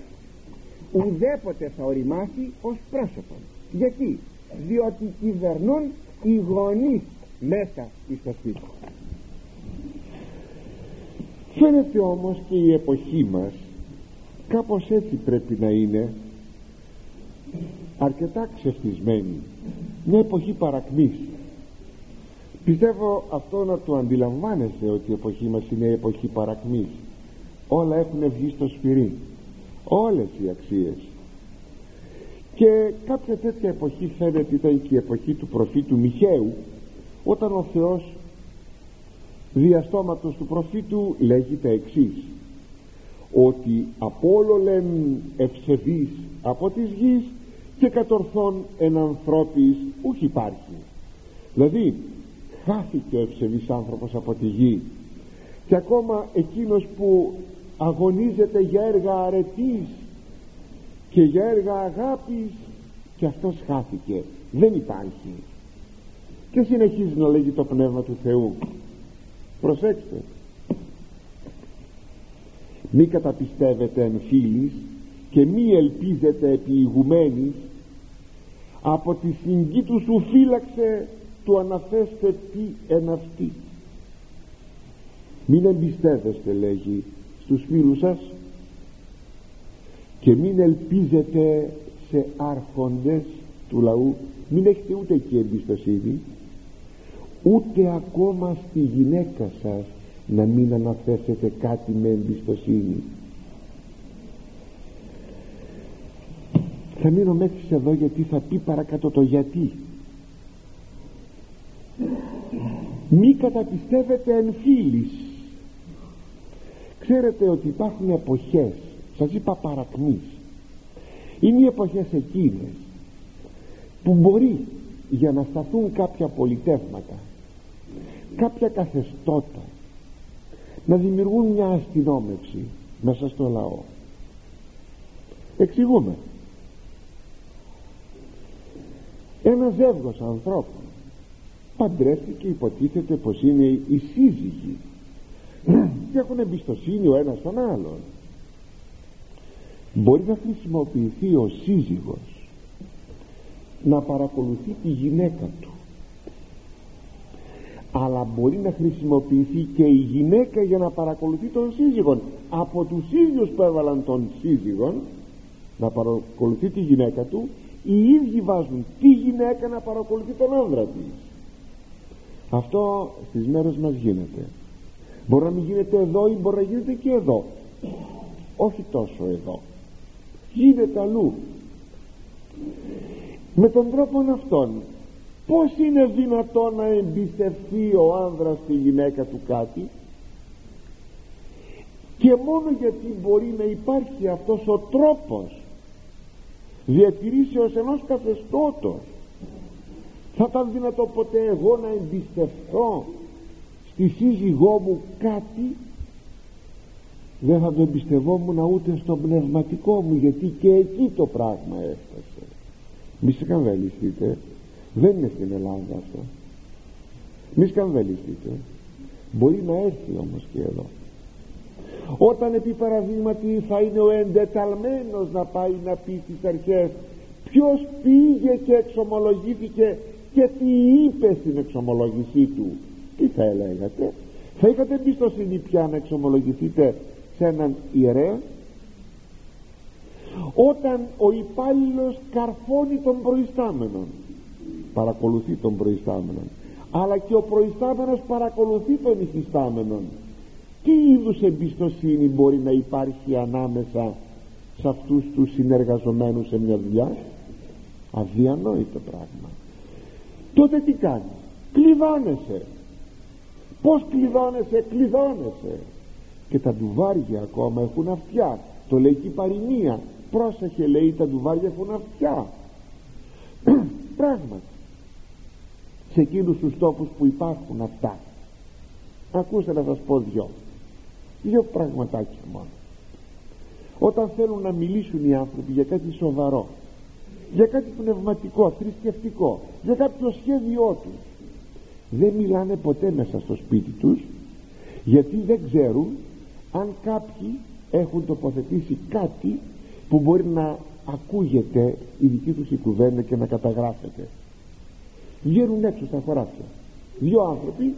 ουδέποτε θα οριμάσει ως πρόσωπο. Γιατί; Διότι κυβερνούν οι γονείς μέσα στο σπίτι φαίνεται όμως και η εποχή μας κάπως έτσι πρέπει να είναι. Αρκετά ξεφτισμένη μια εποχή παρακμής πιστεύω αυτό να το αντιλαμβάνεστε ότι η εποχή μας είναι η εποχή παρακμής. Όλα έχουν βγει στο σφυρί. Όλες οι αξίες. Και κάποια τέτοια εποχή φαίνεται ήταν και η εποχή του προφήτου Μιχαίου όταν ο Θεός διαστόματος του προφήτου λέγει τα εξής. Ότι απόλολεν ευσεβείς από της γης και κατορθών εν ανθρώπης ούχ υπάρχει δηλαδή χάθηκε ο ευσεβής άνθρωπος από τη γη. Και ακόμα εκείνος που αγωνίζεται για έργα αρετής και για έργα αγάπης και αυτός χάθηκε. Δεν υπάρχει. Και συνεχίζει να λέγει το Πνεύμα του Θεού. Προσέξτε. Μη καταπιστεύετε εν φίλης και μη ελπίζετε επί ηγουμένης. Από τη συγκή του σου φύλαξε του αναθέστε τι εν αυτή. Μην εμπιστεύεστε λέγει στους φίλους σας και μην ελπίζετε σε άρχοντες του λαού. Μην έχετε ούτε εκεί εμπιστοσύνη ούτε ακόμα στη γυναίκα σας να μην αναθέσετε κάτι με εμπιστοσύνη. Θα μείνω μέχρι εδώ γιατί θα πει παρακάτω το γιατί μη καταπιστεύετε εν φίλης. Ξέρετε ότι υπάρχουν εποχές σας είπα παρακμής είναι οι εποχές εκείνες που μπορεί για να σταθούν κάποια πολιτεύματα κάποια καθεστώτα να δημιουργούν μια αστυνόμευση μέσα στο λαό. Εξηγούμε. Ένας ζεύγος ανθρώπων παντρεύτηκε υποτίθεται πως είναι οι σύζυγοι. Και έχουν εμπιστοσύνη ο ένας τον άλλον. Μπορεί να χρησιμοποιηθεί ο σύζυγος να παρακολουθεί τη γυναίκα του. Αλλά μπορεί να χρησιμοποιηθεί και η γυναίκα για να παρακολουθεί τον σύζυγο από τους ίδιους που έβαλαν τον σύζυγο να παρακολουθεί τη γυναίκα του οι ίδιοι βάζουν τη γυναίκα να παρακολουθεί τον άνδρα της αυτό στις μέρες μας γίνεται. Μπορεί να μην γίνεται εδώ ή μπορεί να γίνεται και εδώ. Όχι τόσο εδώ. Γίνεται αλλού. Με τον τρόπο αυτόν πως είναι δυνατό να εμπιστευτεί ο άνδρας τη γυναίκα του κάτι; Και μόνο γιατί μπορεί να υπάρχει αυτός ο τρόπος διατηρήσεως ενός καθεστώτος θα ήταν δυνατό ποτέ εγώ να εμπιστευτώ στη σύζυγό μου κάτι; Δεν θα το εμπιστευόμουν ούτε στο πνευματικό μου γιατί και εκεί το πράγμα έφτασε. Μη σκανδαλιστείτε. Δεν είναι στην Ελλάδα αυτό. Μη σκανδαλιστείτε. Μπορεί να έρθει όμως και εδώ. Όταν επί παραδείγματι θα είναι ο εντεταλμένος να πάει να πει στις αρχές ποιος πήγε και εξομολογήθηκε και τι είπε στην εξομολόγησή του τι θα έλεγατε; Θα είχατε εμπιστοσύνη πια να εξομολογηθείτε σε έναν ιερέα; Όταν ο υπάλληλος καρφώνει τον προϊστάμενον παρακολουθεί τον προϊστάμενον αλλά και ο προϊστάμενος παρακολουθεί τον υφιστάμενον τι είδους εμπιστοσύνη μπορεί να υπάρχει ανάμεσα σε αυτούς τους συνεργαζομένους σε μια δουλειά; Αδιανόητο πράγμα τότε τι κάνει; Κλειδώνεσαι. Πως κλειδώνεσαι; Κλειδώνεσαι. Και τα ντουβάρια ακόμα έχουν αυτιά. Το λέει και η παροιμία. Πρόσεχε λέει τα ντουβάρια έχουν αυτιά. Πράγματι. Σε εκείνους τους τόπους που υπάρχουν αυτά. Ακούστε να σας πω δυο. Δυο πραγματάκια μόνο. Όταν θέλουν να μιλήσουν οι άνθρωποι για κάτι σοβαρό για κάτι πνευματικό, θρησκευτικό για κάποιο σχέδιό τους. Δεν μιλάνε ποτέ μέσα στο σπίτι τους γιατί δεν ξέρουν αν κάποιοι έχουν τοποθετήσει κάτι που μπορεί να ακούγεται η δική τους η κουβέντα και να καταγράφεται. Βγαίνουν έξω στα χωράφια. Δύο άνθρωποι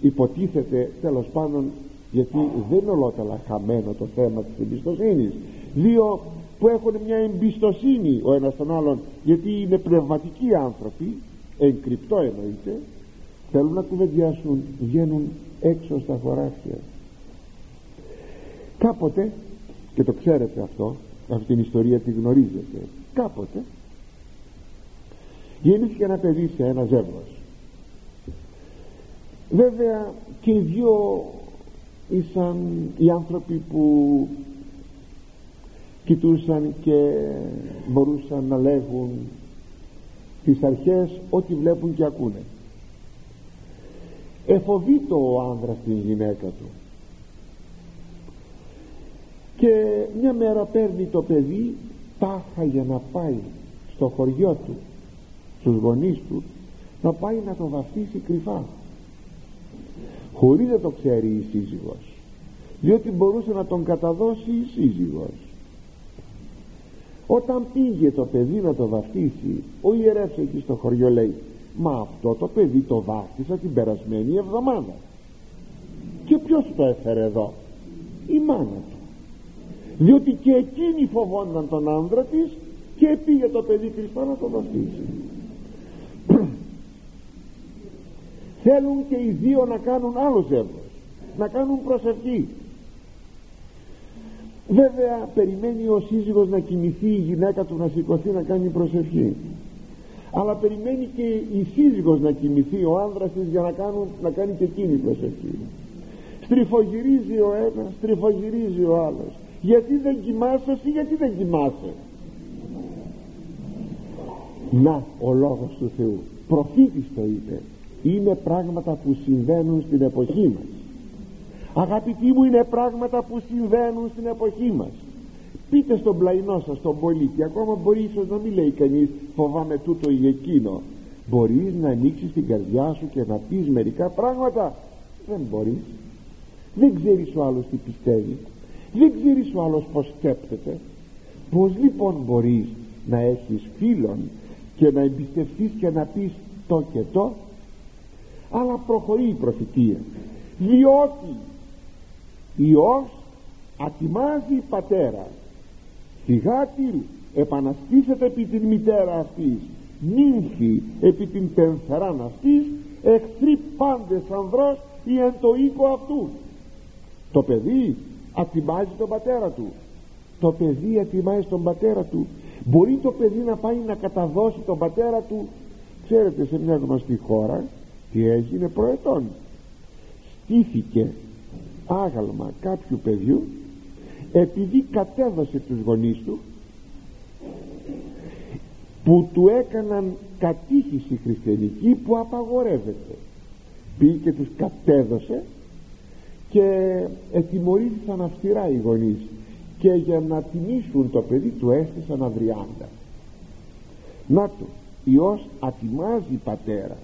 υποτίθεται τέλος πάντων γιατί δεν είναι ολότελα χαμένο το θέμα της εμπιστοσύνης δύο που έχουν μια εμπιστοσύνη ο ένας τον άλλον γιατί είναι πνευματικοί άνθρωποι εγκρυπτό εννοείται θέλουν να κουβεντιάσουν βγαίνουν έξω στα χωράφια. Κάποτε και το ξέρετε αυτό αυτή την ιστορία τη γνωρίζετε κάποτε γεννήθηκε ένα παιδί σε ένα ζεύγος. Βέβαια και οι δυο ήσαν οι άνθρωποι που κοιτούσαν και μπορούσαν να λέγουν τις αρχές ό,τι βλέπουν και ακούνε. Εφοβείται ο άνδρας την γυναίκα του. Και μια μέρα παίρνει το παιδί τάχα για να πάει στο χωριό του στους γονείς του να πάει να το βαφτίσει κρυφά. Χωρίς να το ξέρει η σύζυγος διότι μπορούσε να τον καταδώσει η σύζυγος όταν πήγε το παιδί να το βαφτίσει ο ιερεύς εκεί στο χωριό λέει μα αυτό το παιδί το βάφτισα την περασμένη εβδομάδα και ποιος το έφερε εδώ; Η μάνα του. Διότι και εκείνη φοβόνταν τον άνδρα της και πήγε το παιδί κρυφά να το βαφτίσει. Θέλουν και οι δύο να κάνουν άλλο ζεύγος να κάνουν προσευχή βέβαια περιμένει ο σύζυγος να κοιμηθεί η γυναίκα του να σηκωθεί να κάνει προσευχή. Αλλά περιμένει και η σύζυγος να κοιμηθεί ο άνδρας της για να, κάνουν, να κάνει και εκείνη προσευχή. Στριφογυρίζει ο ένας στριφογυρίζει ο άλλος. Γιατί δεν κοιμάσαι εσύ γιατί δεν κοιμάσαι; Να ο λόγος του Θεού. Προφήτης το είπε. Είναι πράγματα που συμβαίνουν στην εποχή μας αγαπητοί μου είναι πράγματα που συμβαίνουν στην εποχή μας. Πείτε στον πλαϊνό σας τον πολίτη ακόμα μπορεί ίσως να μην λέει κανείς φοβάμαι τούτο ή εκείνο μπορείς να ανοίξεις την καρδιά σου και να πεις μερικά πράγματα. Δεν μπορείς. Δεν ξέρεις ο άλλος τι πιστεύει. Δεν ξέρεις ο άλλος πως σκέπτεται. Πως λοιπόν μπορείς να έχεις φίλον και να εμπιστευτείς και να πεις το και το αλλά προχωρεί η προφητεία. Διότι Υιός ατιμάζει πατέρα. Θυγάτηρ επαναστήσετε επί την μητέρα αυτής. Νύμφη επί την πενθεράν αυτής εχθροί πάντες ανδρός ή εν το οίκο αυτούς. Το παιδί ατιμάζει τον πατέρα του. Το παιδί ατιμάζει τον πατέρα του. Μπορεί το παιδί να πάει να καταδώσει τον πατέρα του. Ξέρετε σε μια γνωστή χώρα τι έγινε προετών. Στήθηκε άγαλμα κάποιου παιδιού επειδή κατέδωσε τους γονείς του που του έκαναν κατήχηση χριστιανική που απαγορεύεται. Πήγε και τους κατέδωσε και ετιμωρήθησαν αυστηρά οι γονείς και για να τιμήσουν το παιδί του έστησαν αυριάντα. Να το Υιός ατιμάζει πατέρα.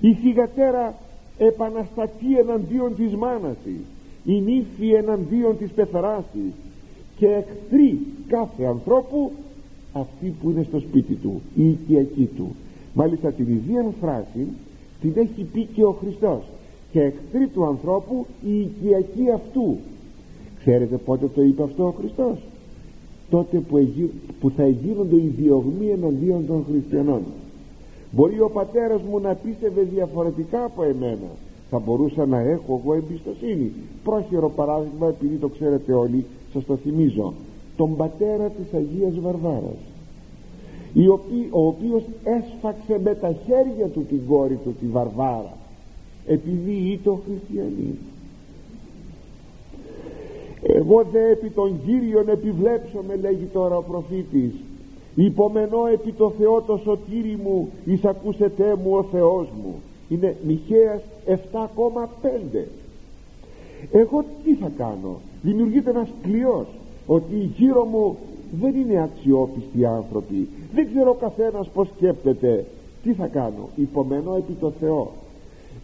Η θυγατέρα επαναστατεί εναντίον της μάνας της η νύφη εναντίον της πεθαράς της και εχθρεί κάθε ανθρώπου αυτή που είναι στο σπίτι του η οικιακή του. Μάλιστα την ίδια φράση την έχει πει και ο Χριστός και εχθροί του ανθρώπου η οικιακή αυτού. Ξέρετε πότε το είπε αυτό ο Χριστός; Τότε που, που θα γίνονται οι διωγμοί εναντίον των χριστιανών. Μπορεί ο πατέρας μου να πίστευε διαφορετικά από εμένα θα μπορούσα να έχω εγώ εμπιστοσύνη. Πρόχειρο παράδειγμα επειδή το ξέρετε όλοι σας το θυμίζω. Τον πατέρα της Αγίας Βαρβάρας ο οποίος έσφαξε με τα χέρια του την κόρη του τη Βαρβάρα επειδή ήταν χριστιανή. Εγώ δε επί των Κύριων επιβλέψω με λέγει τώρα ο προφήτης. Υπομενώ επί το Θεό το σωτήρι μου εισακούσετε μου ο Θεός μου είναι Μιχαίας 7,5 εγώ τι θα κάνω; Δημιουργείται ένας κλειός ότι γύρω μου δεν είναι αξιόπιστοι άνθρωποι. Δεν ξέρω ο καθένας πως σκέπτεται. Τι θα κάνω; Υπομένω επί το Θεό.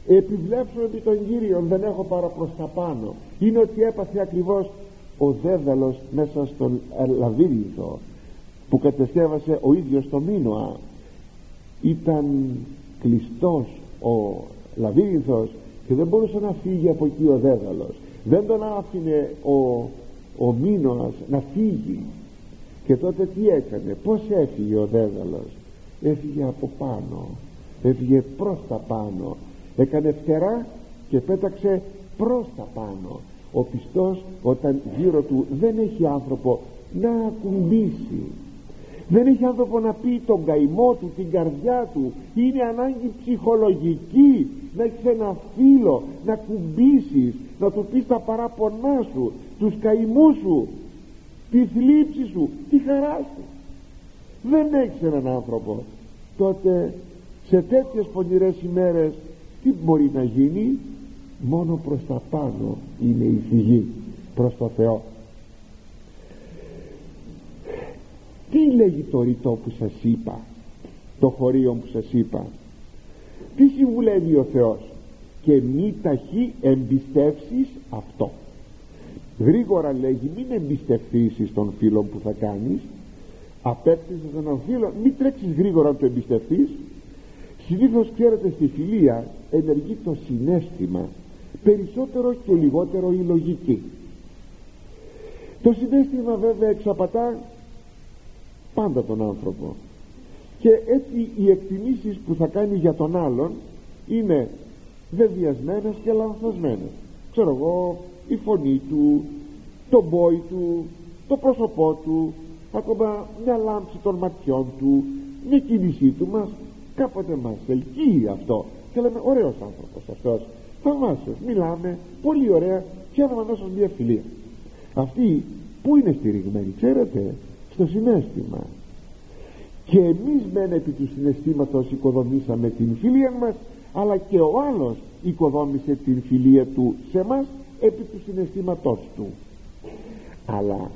Επιβλέψω επί τον Κύριο δεν έχω παρά προς τα πάνω. Είναι ότι έπαθε ακριβώς ο δέδαλος μέσα στον λαβύρινθο που κατεστέβασε ο ίδιος το Μίνωα. Ήταν κλειστός ο λαβύρινθος και δεν μπορούσε να φύγει από εκεί ο δέδαλος. Δεν τον άφηνε ο, ο Μίνωας να φύγει. Και τότε τι έκανε πως έφυγε ο δέδαλος. Έφυγε από πάνω έφυγε προς τα πάνω. Έκανε φτερά και πέταξε προς τα πάνω. Ο πιστός όταν γύρω του δεν έχει άνθρωπο να ακουμπήσει δεν έχει άνθρωπο να πει τον καημό του, την καρδιά του. Είναι ανάγκη ψυχολογική να έχεις ένα φίλο να κουμπίσεις να του πεις τα παράπονά σου τους καημούς σου τη θλίψη σου τη χαρά σου. Δεν έχεις έναν άνθρωπο. Τότε σε τέτοιες πονηρές ημέρες τι μπορεί να γίνει; Μόνο προς τα πάνω είναι η φυγή προς το Θεό τι λέγει το ρητό που σας είπα το χωρίο που σας είπα; Τι συμβουλεύει ο Θεός; Και μη ταχύ εμπιστεύσεις αυτό. Γρήγορα λέγει μην εμπιστευθείς τον φίλο που θα κάνεις. Απέκτησες έναν φίλο μην τρέξεις γρήγορα να το εμπιστευτείς συνήθως ξέρετε στη φιλία ενεργεί το συνέστημα περισσότερο και λιγότερο η λογική. Το συνέστημα βέβαια εξαπατά πάντα τον άνθρωπο. Και έτσι οι εκτιμήσεις που θα κάνει για τον άλλον είναι βεβαιασμένες και λανθασμένες. Ξέρω εγώ η φωνή του το μπόι του το πρόσωπό του ακόμα μια λάμψη των ματιών του μια κίνησή του μας κάποτε μας ελκύει αυτό. Και λέμε ωραίος άνθρωπος αυτός θαυμάσιος μιλάμε πολύ ωραία και έδωμα μέσα μια φιλία. Αυτή που είναι στηριγμένη ξέρετε στο συνέστημα. Και εμείς μεν επί του συναισθήματος οικοδομήσαμε την φιλία μας αλλά και ο άλλος οικοδόμησε την φιλία του σε μας επί του συναισθήματός του. Αλλά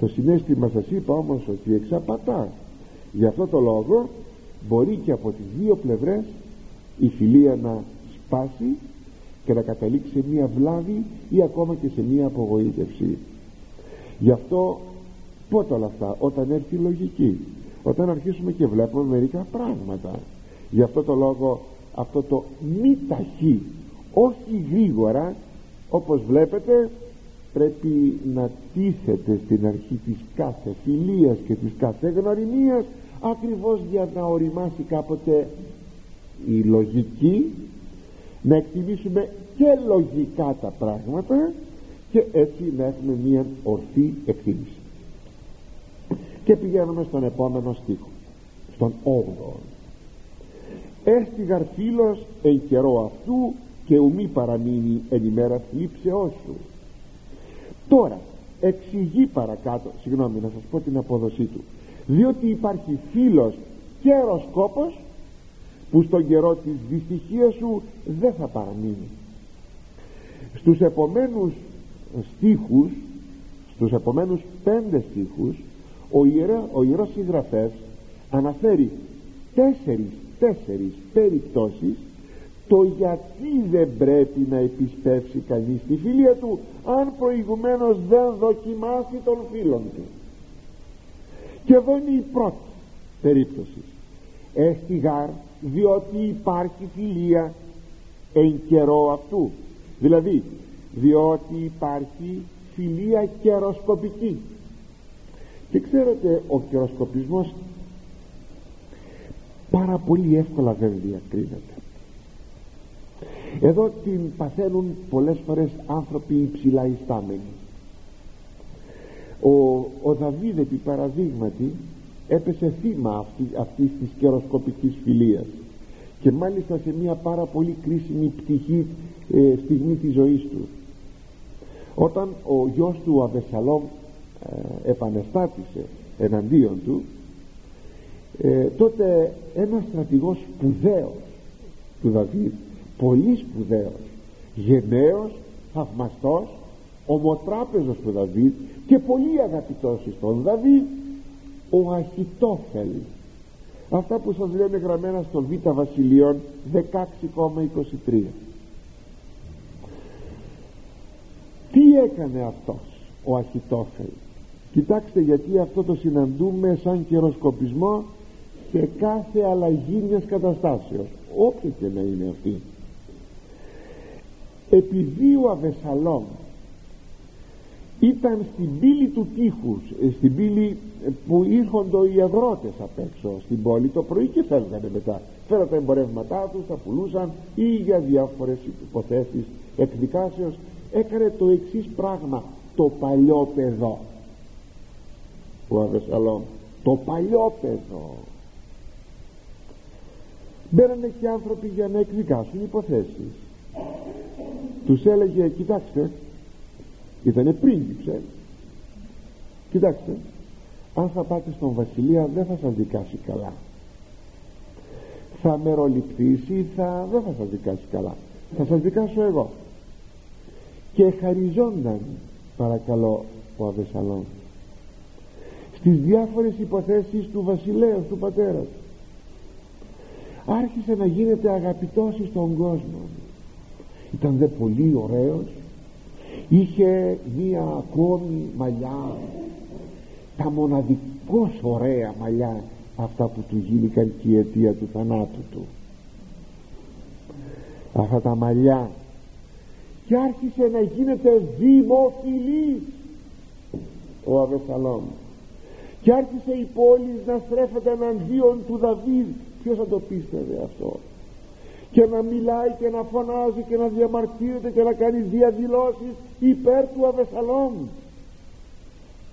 το συνέστημα σας είπα όμως ότι εξαπατά. Γι' αυτό το λόγο μπορεί και από τις δύο πλευρές η φιλία να σπάσει και να καταλήξει σε μία βλάβη ή ακόμα και σε μία απογοήτευση. Γι' αυτό πότε όλα αυτά όταν έρθει η λογική. Όταν αρχίσουμε και βλέπουμε μερικά πράγματα. Γι' αυτό το λόγο αυτό το μη ταχύ όχι γρήγορα όπως βλέπετε πρέπει να τίθεται στην αρχή της κάθε φιλίας και της κάθε γνωριμίας ακριβώς για να οριμάσει κάποτε η λογική να εκτιμήσουμε και λογικά τα πράγματα και έτσι να έχουμε μια ορθή εκτίμηση και πηγαίνουμε στον επόμενο στίχο στον 8ο έστιγαρ φίλος εν καιρό αυτού και ουμή παραμείνει εν ημέρα θλίψεώς σου τώρα εξηγεί παρακάτω συγγνώμη να σας πω την απόδοσή του. Διότι υπάρχει φίλος και αεροσκόπος που στον καιρό της δυστυχίας σου δεν θα παραμείνει. Στους επομένους στίχους στους επομένους πέντε στίχους ο, ιερά, ο ιερός συγγραφέας αναφέρει τέσσερις, τέσσερις περιπτώσεις το γιατί δεν πρέπει να επισπεύσει κανείς τη φιλία του αν προηγουμένως δεν δοκιμάσει τον φίλον του. Και εδώ είναι η πρώτη περίπτωση. Έστιγαρ διότι υπάρχει φιλία εν καιρό αυτού. Δηλαδή διότι υπάρχει φιλία καιροσκοπική και ξέρετε ο καιροσκοπισμός πάρα πολύ εύκολα δεν διακρίνεται. Εδώ την παθαίνουν πολλές φορές άνθρωποι υψηλά ιστάμενοι ο, ο Δαβίδ επί παραδείγματι έπεσε θύμα αυτή, αυτής της καιροσκοπικής φιλίας. Και μάλιστα σε μια πάρα πολύ κρίσιμη πτυχή ε, στιγμή της ζωής του. Όταν ο γιος του Αβεσσαλόμ ε, επανεστάτησε εναντίον του ε, τότε ένας στρατηγός σπουδαίος του Δαβίδ πολύ σπουδαίος γενναίος, θαυμαστός ομοτράπεζος του Δαβίδ και πολύ αγαπητός στον Δαβίδ ο Αχιτόφελ. Αυτά που σας λένε γραμμένα στο Β Βασιλείων 16,23 τι έκανε αυτός ο Αχιτόφελ; Κοιτάξτε γιατί αυτό το συναντούμε σαν καιροσκοπισμό σε κάθε αλλαγή μιας καταστάσεως. Όποια και να είναι αυτή. Επειδή ο Αβεσαλόμ ήταν στην πύλη του τείχους ε, στην πύλη ε, που ήρχονται οι αγρότες απ' έξω στην πόλη το πρωί και φεύγανε μετά. Φέραν τα εμπορεύματά τους, τα πουλούσαν ή για διάφορες υποθέσεις εκδικάσεως. Έκανε το εξής πράγμα το παλιό παιδό ο Αβεσαλόμ το παλιό παιδό μπαίνανε και άνθρωποι για να εκδικάσουν υποθέσεις. Τους έλεγε κοιτάξτε ήτανε πρίγκιψε κοιτάξτε αν θα πάτε στον βασιλεία δεν θα σας δικάσει καλά. Θα μεροληπτήσει θα, δεν θα σας δικάσει καλά. Θα σας δικάσω εγώ και χαριζόνταν παρακαλώ ο Αβεσαλόν στις διάφορες υποθέσεις του βασιλέως του πατέρας. Άρχισε να γίνεται αγαπητός στον κόσμο. Ήταν δε πολύ ωραίος. Είχε μία ακόμη μαλλιά. Τα μοναδικώς ωραία μαλλιά αυτά που του γίνηκαν και η αιτία του θανάτου του. Αυτά τα μαλλιά. Και άρχισε να γίνεται δημοφιλής ο Αβεσαλόμ και άρχισε η πόλη να στρέφεται εναντίον του Δαβίδ. Ποιος θα το πίστευε αυτό; Και να μιλάει και να φωνάζει και να διαμαρτύρεται και να κάνει διαδηλώσεις υπέρ του Αβεσαλόμ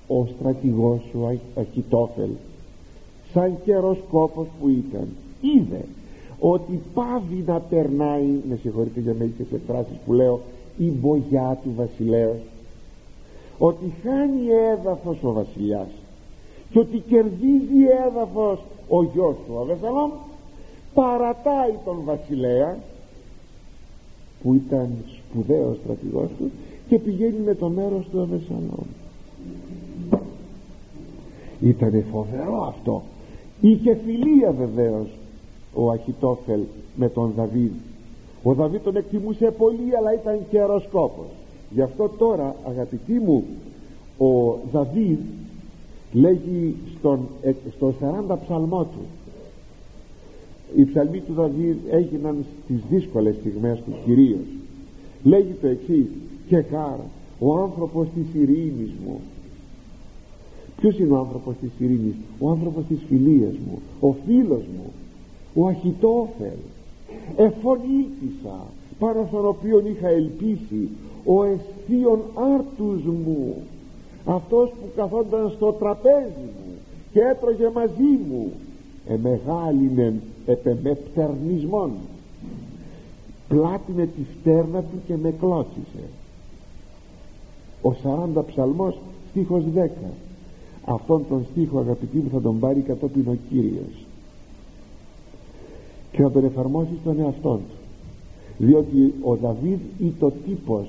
ο στρατηγός ο Ακιτόφελ σαν καιροσκόπος που ήταν είδε ότι πάβει να περνάει με συγχωρείτε για μερικές εκφράσεις που λέω η μπογιά του βασιλέως ότι χάνει έδαφος ο βασιλιάς και ότι κερδίζει έδαφος ο γιος του Αβεσαλόμ παρατάει τον βασιλέα που ήταν σπουδαίος στρατηγός του και πηγαίνει με το μέρος του Αβεσαλόμ ήταν φοβερό αυτό. Είχε φιλία βεβαίως ο Αχιτόφελ με τον Δαβίδ. Ο Δαβίδ τον εκτιμούσε πολύ αλλά ήταν και αεροσκόπος γι' αυτό τώρα αγαπητοί μου ο Δαβίδ λέγει στον, στον 40 ψαλμό του. Οι ψαλμοί του Δαβίδ έγιναν στις δύσκολες στιγμές του κυρίως. Λέγει το εξής και χάρα ο άνθρωπος της ειρήνης μου ποιος είναι ο άνθρωπος της ειρήνης; Ο άνθρωπος της φιλίας μου ο φίλος μου ο Αχιτόφελ. Εφωνήθησα πάνω στον οποίο είχα ελπίσει ο αισθίων άρτους μου αυτός που καθόταν στο τραπέζι μου και έτρωγε μαζί μου εμεγάλινεν επεμεπτερνισμόν πλάτινε τη στέρνα του και με κλώτσισε ο 40 ψαλμός στίχος 10 αυτόν τον στίχο αγαπητοί μου θα τον πάρει κατόπιν ο Κύριος. Και να τον εφαρμόσει στον εαυτό του. Διότι ο Δαβίδ ή το τύπος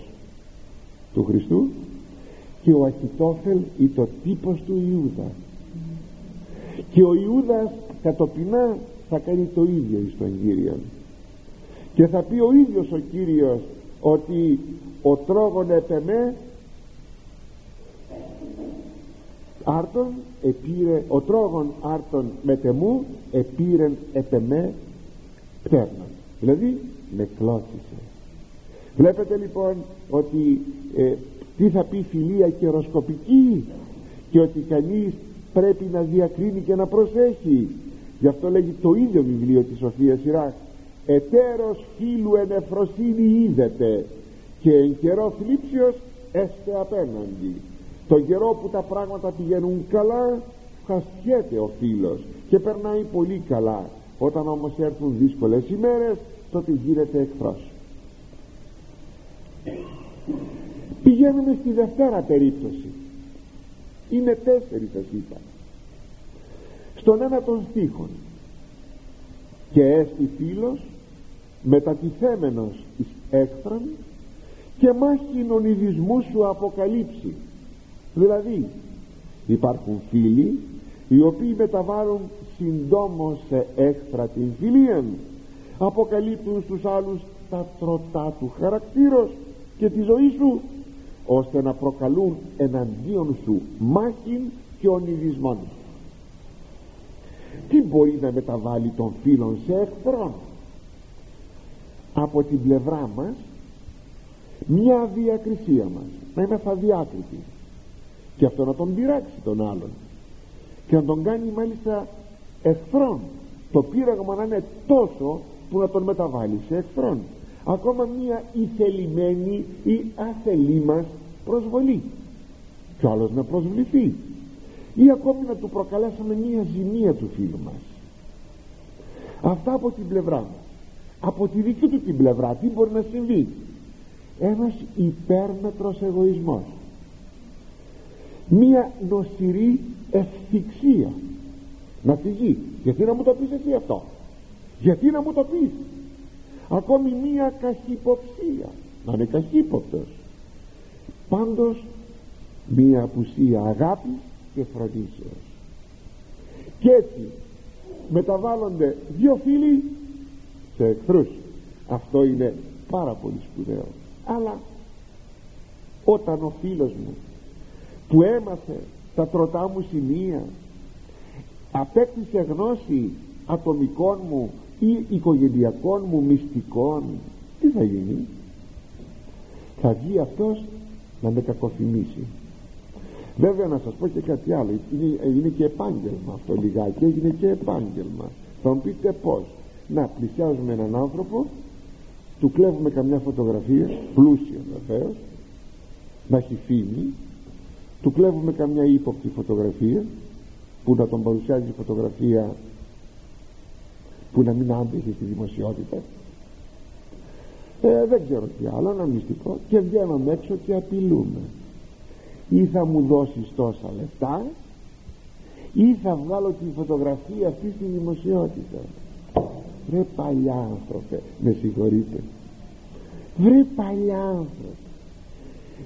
του Χριστού και ο Αχιτόφελ ή το τύπος του Ιούδας. Και ο Ιούδας κατοπινά θα κάνει το ίδιο εις τον Κύριο και θα πει ο ίδιος ο Κύριος ότι ο τρόγων επεμέ άρτον επήρε ο τρόγων άρτον μετεμού επήρεν επεμέ πτέρνα δηλαδή με κλώτσισε. Βλέπετε λοιπόν ότι ε, τι θα πει φιλία καιροσκοπική και ότι κανείς πρέπει να διακρίνει και να προσέχει. Γι' αυτό λέγει το ίδιο βιβλίο της Σοφίας Σειράς ετέρος φίλου ενεφροσύνη είδεται και εν καιρό θλίψιος έστε απέναντι. Το καιρό που τα πράγματα πηγαίνουν καλά χασιέται ο φίλος και περνάει πολύ καλά. Όταν όμως έρθουν δύσκολες ημέρες τότε γίνεται εχθρός πηγαίνουμε στη δευτέρα περίπτωση. Είναι τέσσερις σας είπα. Στον ένα των στίχων. Και έστι φίλος μετατιθέμενος εις έκθραν και μάχην ειδισμού σου αποκαλύψει. Δηλαδή υπάρχουν φίλοι οι οποίοι μεταβάλλουν συντόμως σε έκθρα την φιλία αποκαλύπτουν στους άλλους τα τροτά του χαρακτήρος και τη ζωή σου ώστε να προκαλούν εναντίον σου μάχην και ονειδισμών τι μπορεί να μεταβάλει τον φίλον σε εχθρό; Από την πλευρά μας μια διακρισία μας να είμαστε αδιάκριτοι και αυτό να τον πειράξει τον άλλον. Και να τον κάνει μάλιστα εχθρόν. Το πείραγμα να είναι τόσο που να τον μεταβάλει σε εχθρόν ακόμα μια ηθελημένη ή αθελή μας προσβολή. Και άλλος να προσβληθεί. Ή ακόμη να του προκαλέσουμε μια ζημία του φίλου μας. Αυτά από την πλευρά μας. Από τη δική του την πλευρά τι μπορεί να συμβεί. Ένας υπέρμετρος εγωισμός. Μία νοσηρή ευθυξία. Να φυγεί γιατί να μου το πεις εσύ αυτό; Γιατί να μου το πεις; Ακόμη μία καχυποψία. Να είναι καχύποπτος. Πάντως μία απουσία αγάπης και φροντίσεως. Και έτσι μεταβάλλονται δύο φίλοι σε εχθρούς. Αυτό είναι πάρα πολύ σπουδαίο. Αλλά όταν ο φίλος μου που έμαθε τα τροτά μου σημεία απέκτησε γνώση ατομικών μου ή οικογενειακών μου μυστικών. Τι θα γίνει; Θα βγει αυτός να με κακοφημίσει. Βέβαια να σας πω και κάτι άλλο. Είναι, είναι και επάγγελμα αυτό λιγάκι έγινε και επάγγελμα. Θα μου πείτε πως να πλησιάζουμε έναν άνθρωπο του κλέβουμε καμιά φωτογραφία πλούσια βεβαίως να έχει φήμη του κλέβουμε καμιά ύποπτη φωτογραφία που να τον παρουσιάζει η φωτογραφία που να μην άντεχε στη δημοσιότητα. Ε, δεν ξέρω τι άλλο ένα μυστικό. Και βγαίνουμε έξω και απειλούμε. Ή θα μου δώσεις τόσα λεφτά ή θα βγάλω τη φωτογραφία αυτή στη δημοσιότητα. Βρε παλιά άνθρωπε με συγχωρείτε. Βρε παλιά άνθρωπε.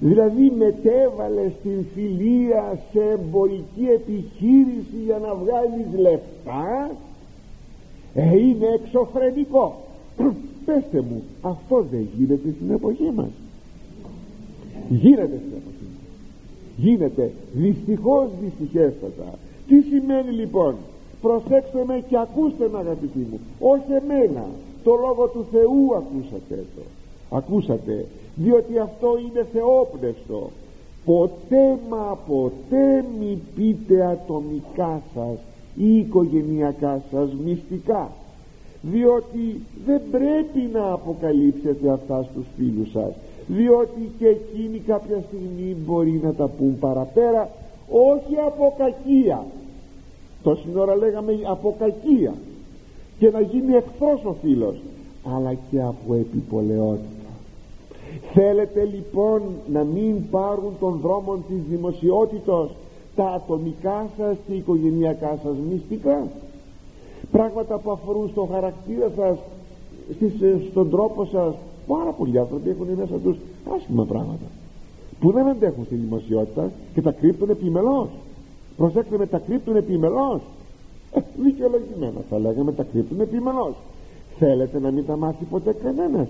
Δηλαδή μετέβαλε την φιλία σε εμπορική επιχείρηση για να βγάλεις λεφτά ε, είναι εξωφρενικό. Πέστε μου αυτό δεν γίνεται στην εποχή μας. Γίνεται στην εποχή μας. Γίνεται δυστυχώς δυστυχέστατα. Τι σημαίνει λοιπόν προσέξτε με και ακούστε με αγαπητοί μου όχι εμένα το λόγο του Θεού ακούσατε το ακούσατε διότι αυτό είναι θεόπνευστο. Ποτέ μα ποτέ μη πείτε ατομικά σας ή οικογενειακά σας μυστικά διότι δεν πρέπει να αποκαλύψετε αυτά στους φίλους σας διότι και εκείνοι κάποια στιγμή μπορεί να τα πούν παραπέρα όχι από κακία. Το σύνορα λέγαμε από κακία και να γίνει εχθρός ο φίλος αλλά και από επιπολαιότητα. Θέλετε λοιπόν να μην πάρουν τον δρόμο της δημοσιότητος τα ατομικά σας και οικογενειακά σας μυστικά πράγματα που αφορούν στο χαρακτήρα σας στον τρόπο σας. Πάρα πολλοί άνθρωποι έχουν μέσα τους άσχημα πράγματα που δεν αντέχουν στη δημοσιότητα και τα κρύπτουν επιμελώς. Προσέξτε με τα κρύπτουν επιμελώς. Ε, δικαιολογημένα θα λέγαμε τα κρύπτουν επιμελώς. Θέλετε να μην τα μάθει ποτέ κανένας.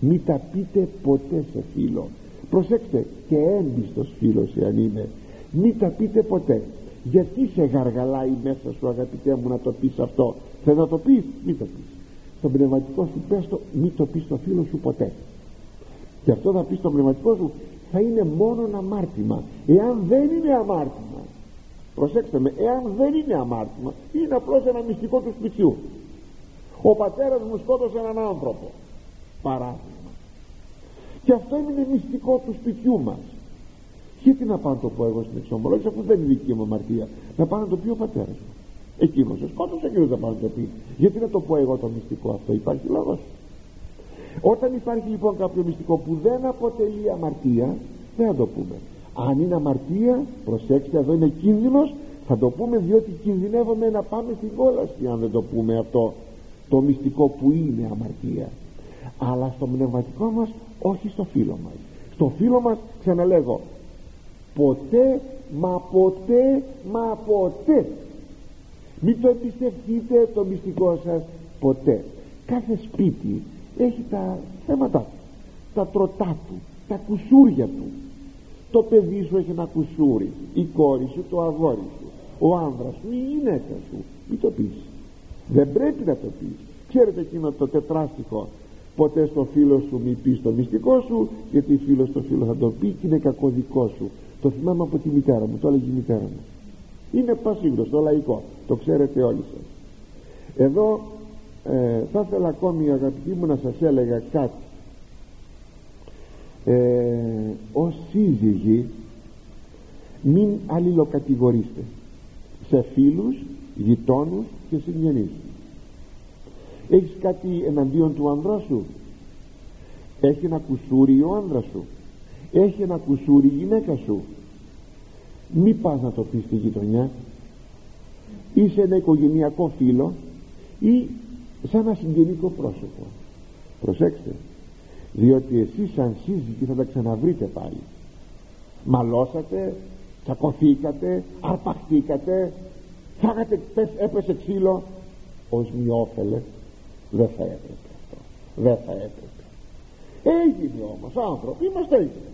Μην τα πείτε ποτέ σε φίλο. Προσέξτε και έμπιστος φίλος εάν είναι μην τα πείτε ποτέ. Γιατί σε γαργαλάει μέσα σου αγαπητέ μου να το πεις αυτό; Θέλει να το πεις; Μην το πεις. Στον πνευματικό σου πες το μην το πεις στο φίλο σου ποτέ. Και αυτό θα πεις στο πνευματικό σου θα είναι μόνο αμάρτημα. Εάν δεν είναι αμάρτημα προσέξτε με εάν δεν είναι αμάρτημα είναι απλώς ένα μυστικό του σπιτιού. Ο πατέρας μου σκότωσε έναν άνθρωπο. Παράδειγμα. Και αυτό είναι μυστικό του σπιτιού μας γιατί να πάω να το πω εγώ στην εξομολόγηση αφού δεν είναι δική μου αμαρτία. Να πάω να το πει ο πατέρας μου. Εκείνος σε σκότωσε εκείνος να πάω να το πει γιατί να το πω εγώ το μυστικό αυτό υπάρχει λόγος. Όταν υπάρχει λοιπόν κάποιο μυστικό που δεν αποτελεί αμαρτία δεν θα το πούμε. Αν είναι αμαρτία προσέξτε εδώ είναι κίνδυνος. Θα το πούμε διότι κινδυνεύουμε να πάμε στην κόλαση αν δεν το πούμε αυτό το μυστικό που είναι αμαρτία. Αλλά στο πνευματικό μας όχι στο φίλο μας. Στο φίλο μας ξαναλέγω ποτέ μα ποτέ μα ποτέ. Μην το εμπιστευτείτε το μυστικό σας ποτέ. Κάθε σπίτι έχει τα θέματα του τα τροτά του τα κουσούρια του. Το παιδί σου έχει ένα κουσούρι η κόρη σου, το αγόρι σου ο άνδρας σου, η γυναίκα σου. Μην το πεις. Δεν πρέπει να το πεις. Ξέρετε εκείνο το τετράστιχο. Ποτέ στο φίλο σου μη πεις το μυστικό σου γιατί φίλος στο φίλο θα το πει και είναι κακό δικό σου το θυμάμαι από τη μητέρα μου το έλεγε η μητέρα μου. Είναι πασίγνωστο λαϊκό. Το ξέρετε όλοι σας. Εδώ ε, θα ήθελα ακόμη αγαπητοί μου να σας έλεγα κάτι. Ε, ως σύζυγοι μην αλληλοκατηγορήστε σε φίλους, γειτόνους και συγγενείς. Έχεις κάτι εναντίον του ανδρά σου; Έχει ένα κουσούρι ο άνδρας σου. Έχει ένα κουσούρι η γυναίκα σου μη πας να το πεις στη γειτονιά. Είσαι ένα οικογενειακό φίλο ή σαν ένα συγγενικό πρόσωπο. Προσέξτε διότι εσείς σαν σύζυγοι θα τα ξαναβρείτε πάλι. Μαλώσατε τσακωθήκατε αρπαχτήκατε φάγατε έπεσε ξύλο. Ως μειόφελε δεν θα έπρεπε αυτό. Δεν θα έπρεπε. Έγινε όμως άνθρωποι είμαστε έγινε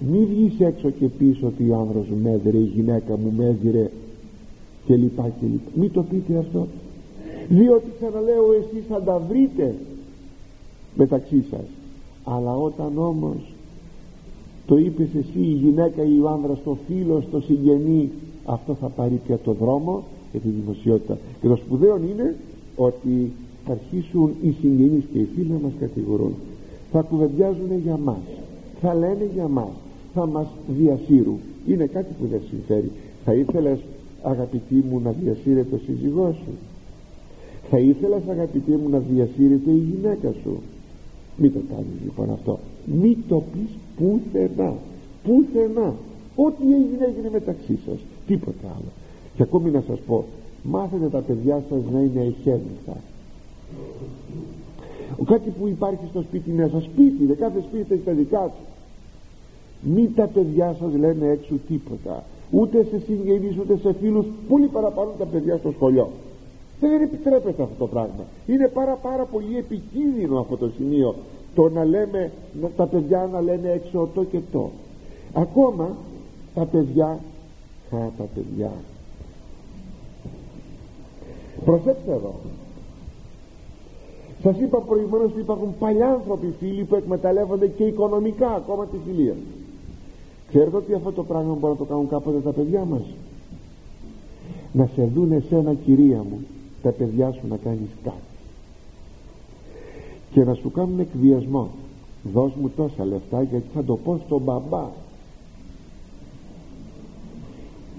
μη βγεις έξω και πεις ότι ο άνδρας μου μέδιρε η γυναίκα μου μέδιρε και λοιπά και λοιπά. Μη το πείτε αυτό. Διότι ξαναλέω εσείς θα τα βρείτε μεταξύ σας. Αλλά όταν όμως το είπες εσύ η γυναίκα ή ο άνδρας το φίλο στο συγγενή αυτό θα πάρει πια το δρόμο για τη δημοσιότητα. Και το σπουδαίο είναι ότι θα αρχίσουν οι συγγενείς και οι φίλοι να μας κατηγορούν. Θα κουβεντιάζουν για μας θα λένε για μας θα μας διασύρουν. Είναι κάτι που δεν συμφέρει. Θα ήθελες αγαπητή μου να διασύρεται ο σύζυγός σου; Θα ήθελες αγαπητή μου να διασύρεται η γυναίκα σου; Μην το κάνεις λοιπόν αυτό. Μην το πεις πουθενά. Πουθενά. Ό,τι έγινε έγινε μεταξύ σας. Τίποτα άλλο. Και ακόμη να σας πω μάθετε τα παιδιά σας να είναι εχέμιστα ο κάτι που υπάρχει στο σπίτι μέσα σπίτι δε κάθε σπίτι έχει τα δικά του μην τα παιδιά σας λένε έξω τίποτα. Ούτε σε συγγενείς ούτε σε φίλους πολύ παραπάνω τα παιδιά στο σχολείο. Δεν επιτρέπεται αυτό το πράγμα. Είναι πάρα πάρα πολύ επικίνδυνο αυτό το σημείο. Το να λέμε τα παιδιά να λένε έξω το και το. Ακόμα τα παιδιά α, τα παιδιά. Προσέξτε εδώ. Σας είπα προηγουμένως ότι υπάρχουν παλιάνθρωποι φίλοι που εκμεταλλεύονται και οικονομικά ακόμα τη φιλία ξέρετε ότι αυτό το πράγμα μπορεί να το κάνουν κάποτε τα παιδιά μας. Να σε δουν εσένα κυρία μου τα παιδιά σου να κάνεις κάτι. Και να σου κάνουν εκβιασμό. Δώσ' μου τόσα λεφτά γιατί θα το πω στον μπαμπά.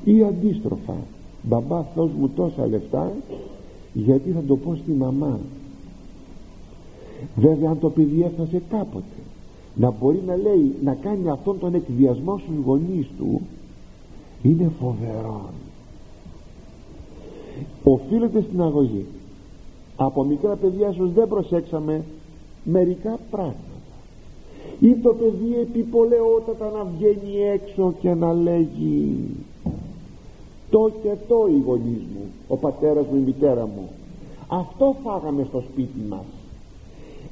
Ή αντίστροφα μπαμπά δώσ' μου τόσα λεφτά γιατί θα το πω στη μαμά. Βέβαια αν το παιδί έφτασε κάποτε να μπορεί να λέει να κάνει αυτόν τον εκβιασμό στους γονείς του είναι φοβερό οφείλεται στην αγωγή. Από μικρά παιδιά ίσως δεν προσέξαμε μερικά πράγματα. Ή το παιδί επιπολαιότατα να βγαίνει έξω και να λέγει το και το οι γονείς μου ο πατέρας μου η μητέρα μου. Αυτό φάγαμε στο σπίτι μας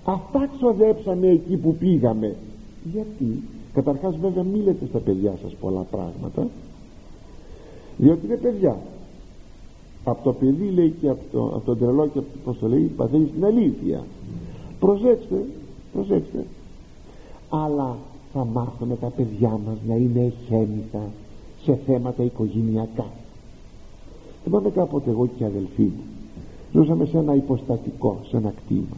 αυτά ξοδέψαμε εκεί που πήγαμε. Γιατί; Καταρχάς βέβαια μη λέτε στα παιδιά σας πολλά πράγματα. Διότι είναι παιδιά από το παιδί λέει και από, το, από τον τρελό και από το, πώς το λέει παθαίνει στην αλήθεια. Προσέξτε προσέξτε. Αλλά θα μάθουμε τα παιδιά μας να είναι εχέμητα σε θέματα οικογενειακά. Θυμάμαι κάποτε εγώ και οι αδελφοί μου ζούσαμε σε ένα υποστατικό σε ένα κτήμα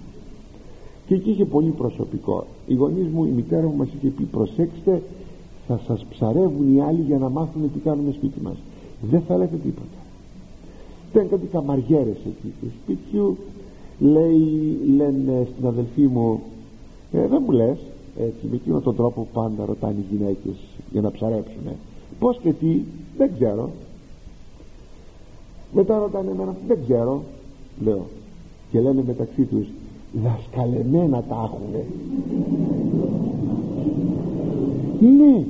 και εκεί είχε πολύ προσωπικό. Οι γονείς μου, η μητέρα μου μας είχε πει προσέξτε θα σας ψαρεύουν οι άλλοι για να μάθουν τι κάνουμε σπίτι μας δεν θα λέτε τίποτα. Ήταν κάτι καμαριέρες εκεί του σπιτιού. Λέει λένε στην αδελφή μου ε, δεν μου λες έτσι με εκείνον τον τρόπο πάντα ρωτάνε οι γυναίκες για να ψαρέψουνε πως και τι δεν ξέρω. Μετά ρωτάνε εμένα δεν ξέρω λέω. Και λένε μεταξύ τους δασκαλεμένα τα έχουνε. Ναι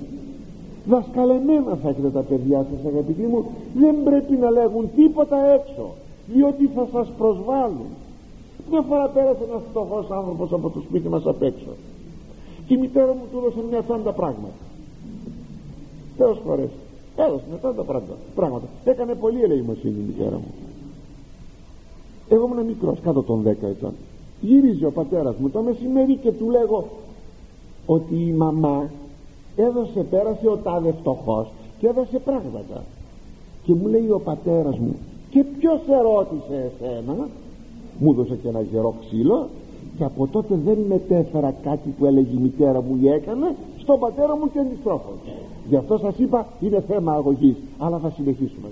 δασκαλεμένα θα έχετε τα παιδιά σας αγαπητοί μου. Δεν πρέπει να λέγουν τίποτα έξω διότι θα σας προσβάλλουν. Μια φορά πέρασε ένας φτωχός άνθρωπος από το σπίτι μας απ' έξω. Και η μητέρα μου του έδωσε μια τσάντα πράγματα. Τέλος φορές. Έδωσε μια τσάντα πράγματα, πράγματα. Έκανε πολύ ελεημοσύνη η μητέρα μου. Εγώ ήμουν μικρός κάτω των 10 ετών γύριζε ο πατέρας μου το μεσημέρι και του λέγω ότι η μαμά έδωσε πέρασε ο τάδε φτωχός και έδωσε πράγματα. Και μου λέει ο πατέρας μου και ποιος ερώτησε εσένα; Μου έδωσε και ένα γερό ξύλο και από τότε δεν μετέφερα κάτι που έλεγε η μητέρα μου ή έκανε στον πατέρα μου και αντιστρόφως. Γι' αυτό σας είπα είναι θέμα αγωγής αλλά θα συνεχίσουμε